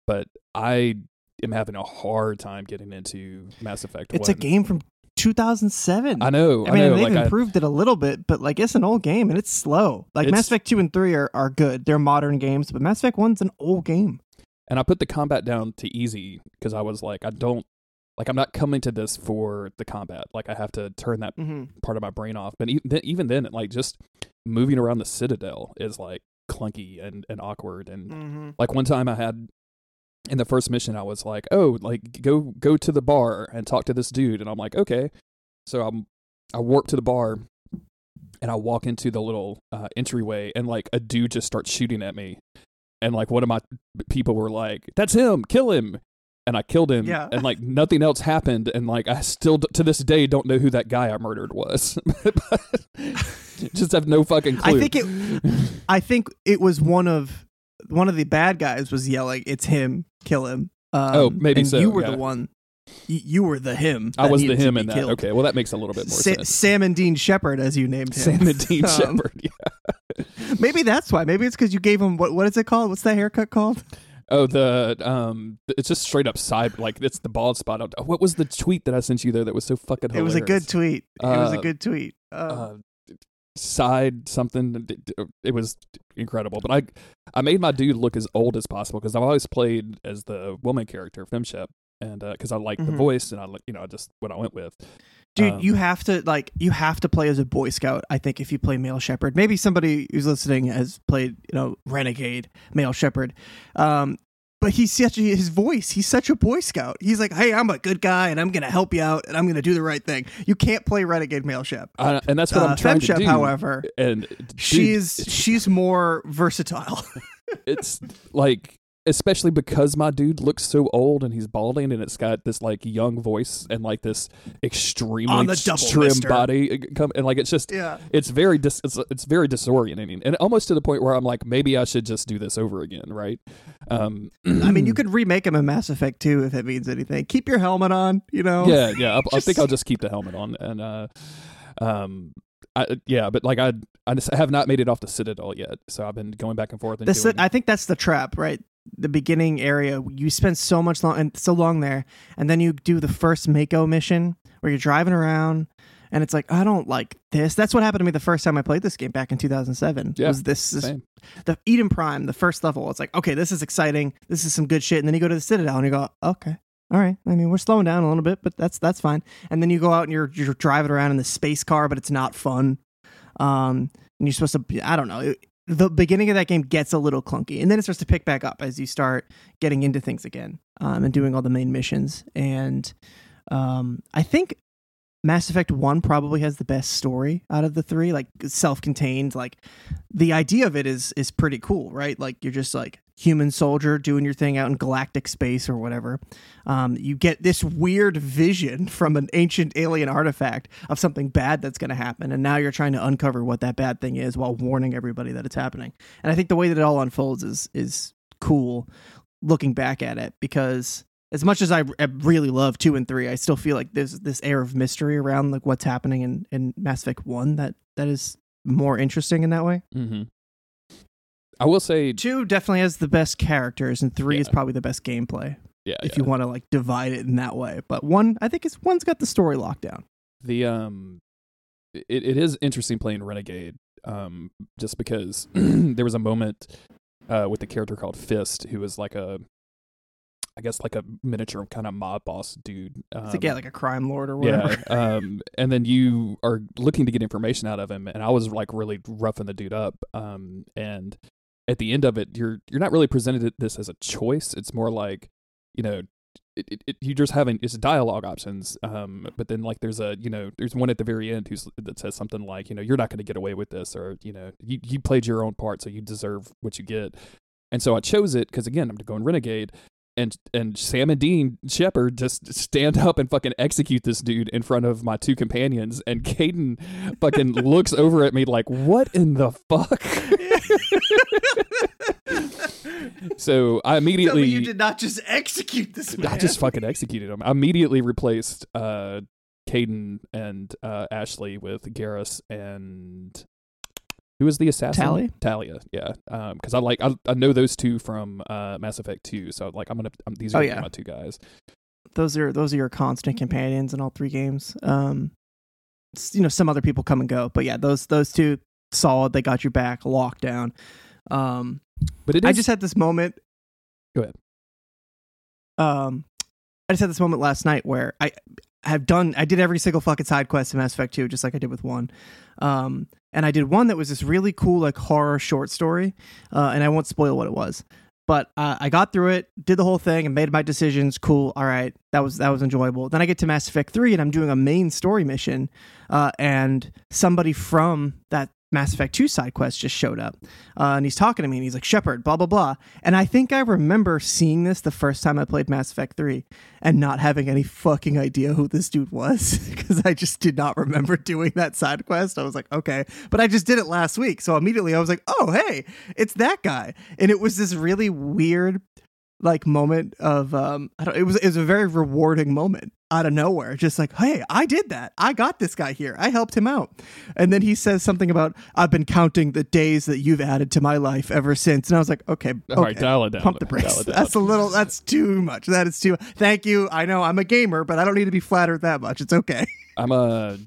but I am having a hard time getting into Mass Effect. it's a game from 2007. I know. I I, mean, know. they've Like I, improved it a little bit, but like it's an old game and it's slow. Like Mass Effect 2 and 3 are, are good. They're modern games, but Mass Effect 1's an old game. and I put the combat down to easy because I was like, I don't like. I'm not coming to this for the combat. Like I have to turn that Mm-hmm. part of my brain off. But even then, even then, like just moving around the Citadel is like clunky and and awkward and Mm-hmm. Like one time I had in the first mission I was like, "Oh, like go go to the bar and talk to this dude." And I'm like, "Okay." So I'm I warp to the bar and I walk into the little uh, entryway and like a dude just starts shooting at me. And like one of my people were like, "That's him. Kill him." And I killed him Yeah. and like nothing else happened and like I still to this day don't know who that guy I murdered was. just have no fucking clue. I think it I think it was one of one of the bad guys was yelling, "It's him, kill him." Um, Oh, maybe so, You were yeah. the one. You were the him. I was the him in that. killed. Okay, well that makes a little bit more Sa- sense. Sam and Dean Shepard, as you named him. Sam and Dean Um, Shepard. Yeah. Maybe that's why. Maybe it's because you gave him what? What is it called? What's that haircut called? Oh, the um, it's just straight up side. Like it's the bald spot. on- What was the tweet that I sent you there that was so fucking It was a good tweet. It was a Uh, good tweet. Uh, Uh, side something. It was incredible. But I, I made my dude look as old as possible because I've always played as the woman character, Femshep, and because I like the Mhm. voice and I, like you know, I just what I went with. Dude, um, you have to like you have to play as a Boy Scout. I think if you play male Shepard, maybe somebody who's listening has played you know renegade male Shepard. Um, but he's such a, his voice. He's such a Boy Scout. He's like, hey, I'm a good guy and I'm gonna help you out and I'm gonna do the right thing. You can't play renegade male shep. I, and that's what Uh, I'm trying to do. however, and dude, she's she's more versatile. it's like especially because my dude looks so old and he's balding and it's got this like young voice and like this extremely On the double, trim mister. body uh, and like it's just Yeah. it's very dis- it's, it's very disorienting and almost to the point where I'm like maybe I should just do this over again right um I mean, you could remake him in Mass Effect 2 if it means anything. Keep your helmet on, you know? yeah yeah I, I think I'll just keep the helmet on and uh um I, yeah but like I I just have not made it off the Citadel yet so I've been going back and forth and doing, I think that's the trap, right? The beginning area, you spend so much long and so long there, and then you do the first Mako mission where you're driving around, and it's like I don't like this. That's what happened to me the first time I played this game back in 2007. Yeah, was this, this the Eden Prime, the first level? It's like okay, this is exciting. This is some good shit, and then you go to the Citadel and you go okay. All right. I mean, we're slowing down a little bit, but that's that's fine. And then you go out and you're you're driving around in the space car, but it's not fun. Um, and you're supposed to. I don't know. It- the beginning of that game gets a little clunky, and then it starts to pick back up as you start getting into things again, um, and doing all the main missions. And um, I think Mass Effect One probably has the best story out of the three, like self-contained. Like the idea of it is is pretty cool, right? Like you're just like human soldier doing your thing out in galactic space or whatever. Um, you get this weird vision from an ancient alien artifact of something bad that's going to happen, and now you're trying to uncover what that bad thing is while warning everybody that it's happening. And I think the way that it all unfolds is is cool, looking back at it because. As much as I really love two and three, I still feel like there's this air of mystery around like what's happening in, in Mass Effect one that that is more interesting in that way. hmm I will say Two definitely has the best characters, and three is probably the best gameplay yeah if yeah. you want to like divide it in that way. But one, I think, is one's got the story locked down. the um it, it is interesting playing renegade um just because there was a moment uh with the character called fist who was like a i guess like a miniature kind of mob boss dude um, like yeah, like a crime lord or whatever. yeah um and then you are looking to get information out of him and i was like really roughing the dude up um and at the end of it you're you're not really presented this as a choice. It's more like you know it, it, it, you just having it's dialogue options um but then like there's a you know there's one at the very end who's that says something like you know you're not going to get away with this or you know you, you played your own part so you deserve what you get. And so i chose it because again i'm going renegade and and Sam and Dean Shepard just stand up and fucking execute this dude in front of my two companions, and Kaidan fucking looks over at me like, "What in the fuck?" so I immediately you did not just execute this man. I just fucking executed him. I immediately replaced uh Kaidan and uh Ashley with Garrus and who was the assassin? Talia? Talia, yeah. Um, because I like I, I know those two from uh Mass Effect 2, so like I'm gonna I'm, these are Oh, yeah. my two guys. those are those are your constant companions in all three games. Um, you know, some other people come and go, but yeah, those those two solid. They got your back, locked down. Um, But it is I just had this moment. Go ahead. Um, I just had this moment last night where I have done. I did every single fucking side quest in Mass Effect 2, just like I did with one. Um, and I did one that was this really cool like horror short story. Uh, and I won't spoil what it was. But uh, I got through it, did the whole thing, and made my decisions. Cool, all right, that was that was enjoyable. Then I get to Mass Effect three, and I'm doing a main story mission, uh, and somebody from that Mass Effect 2 side quest just showed up. Uh, and he's talking to me and he's like, Shepard, blah, blah, blah. And I think I remember seeing this the first time I played Mass Effect 3 and not having any fucking idea who this dude was because I just did not remember doing that side quest. I was like, okay. But I just did it last week. So immediately I was like, oh, hey, it's that guy. And it was this really weird like moment of um I don't, it was it was a very rewarding moment out of nowhere just like hey I did that. I got this guy here. I helped him out. And then he says something about I've been counting the days that you've added to my life ever since. And I was like okay All right, dial it down. pump the brakes. that's a little that's too much. That is too thank you. I know I'm a gamer but I don't need to be flattered that much. It's okay. I'm uh, a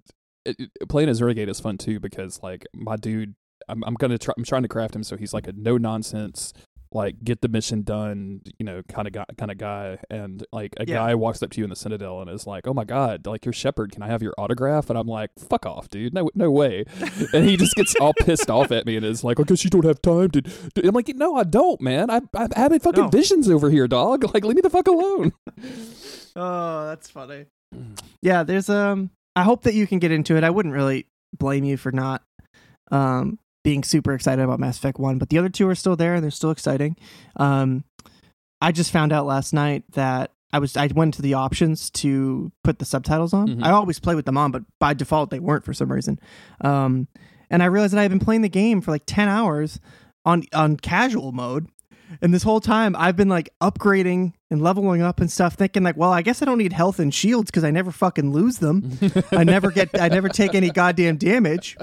it- playing as Renegade is fun too because like my dude, I'm I'm gonna try. I'm trying to craft him so he's like a no nonsense, like get the mission done, you know, kind of guy, kind of guy. And like a Yeah. guy walks up to you in the Citadel and is like, "Oh my god, like you're Shepard, can I have your autograph?" And I'm like, "Fuck off, dude, no no way." and he just gets all pissed off at me and is like, "I guess you don't have time to." do-" I'm like, "No, I don't, man. I I'm having fucking No. visions over here, dog. Like, leave me the fuck alone." Oh, that's funny. Yeah, there's um I hope that you can get into it. I wouldn't really blame you for not um being super excited about Mass Effect 1, but the other two are still there and they're still exciting. Um I just found out last night that I was I went to the options to put the subtitles on. Mhm. I always play with them on, but by default they weren't for some reason. Um, and I realized that I had been playing the game for like ten hours on on casual mode. And this whole time I've been like upgrading and leveling up and stuff, thinking like, well, I guess I don't need health and shields because I never fucking lose them. I never get, I never take any goddamn damage.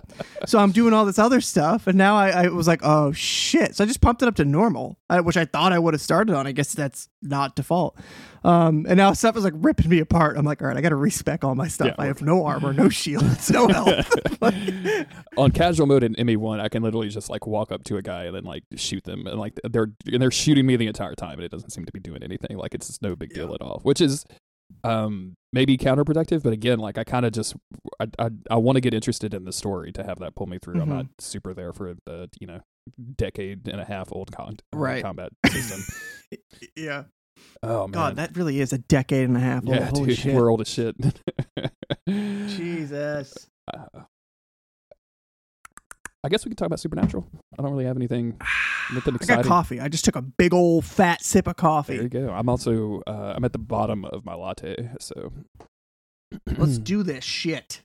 So I'm doing all this other stuff, and now I, I was like, oh shit! So I just pumped it up to normal, which I thought I would have started on. I guess that's not default. Um, and now stuff is like ripping me apart. I'm like, all right, I got to respec all my stuff. Yeah. I have no armor, no shields, no health. Like, on casual mode in ME1, I can literally just like walk up to a guy and then like shoot them, and like they're and they're shooting me the entire time, and it doesn't seem to be doing anything. Like it's just no big deal at all, which is um maybe counterproductive. But again, like I kind of just I I, I want to get interested in the story to have that pull me through. I'm Mhm. not super there for the you know decade and a half old con- uh, Right. combat system. yeah. oh man, God, that really is a decade and a half. old. yeah, Holy dude, shit. we're old as shit. Jesus. Uh, I guess we can talk about Supernatural. I don't really have anything, nothing exciting. I got coffee. I just took a big old fat sip of coffee. There you go. I'm also uh, I'm at the bottom of my latte, so Let's do this shit.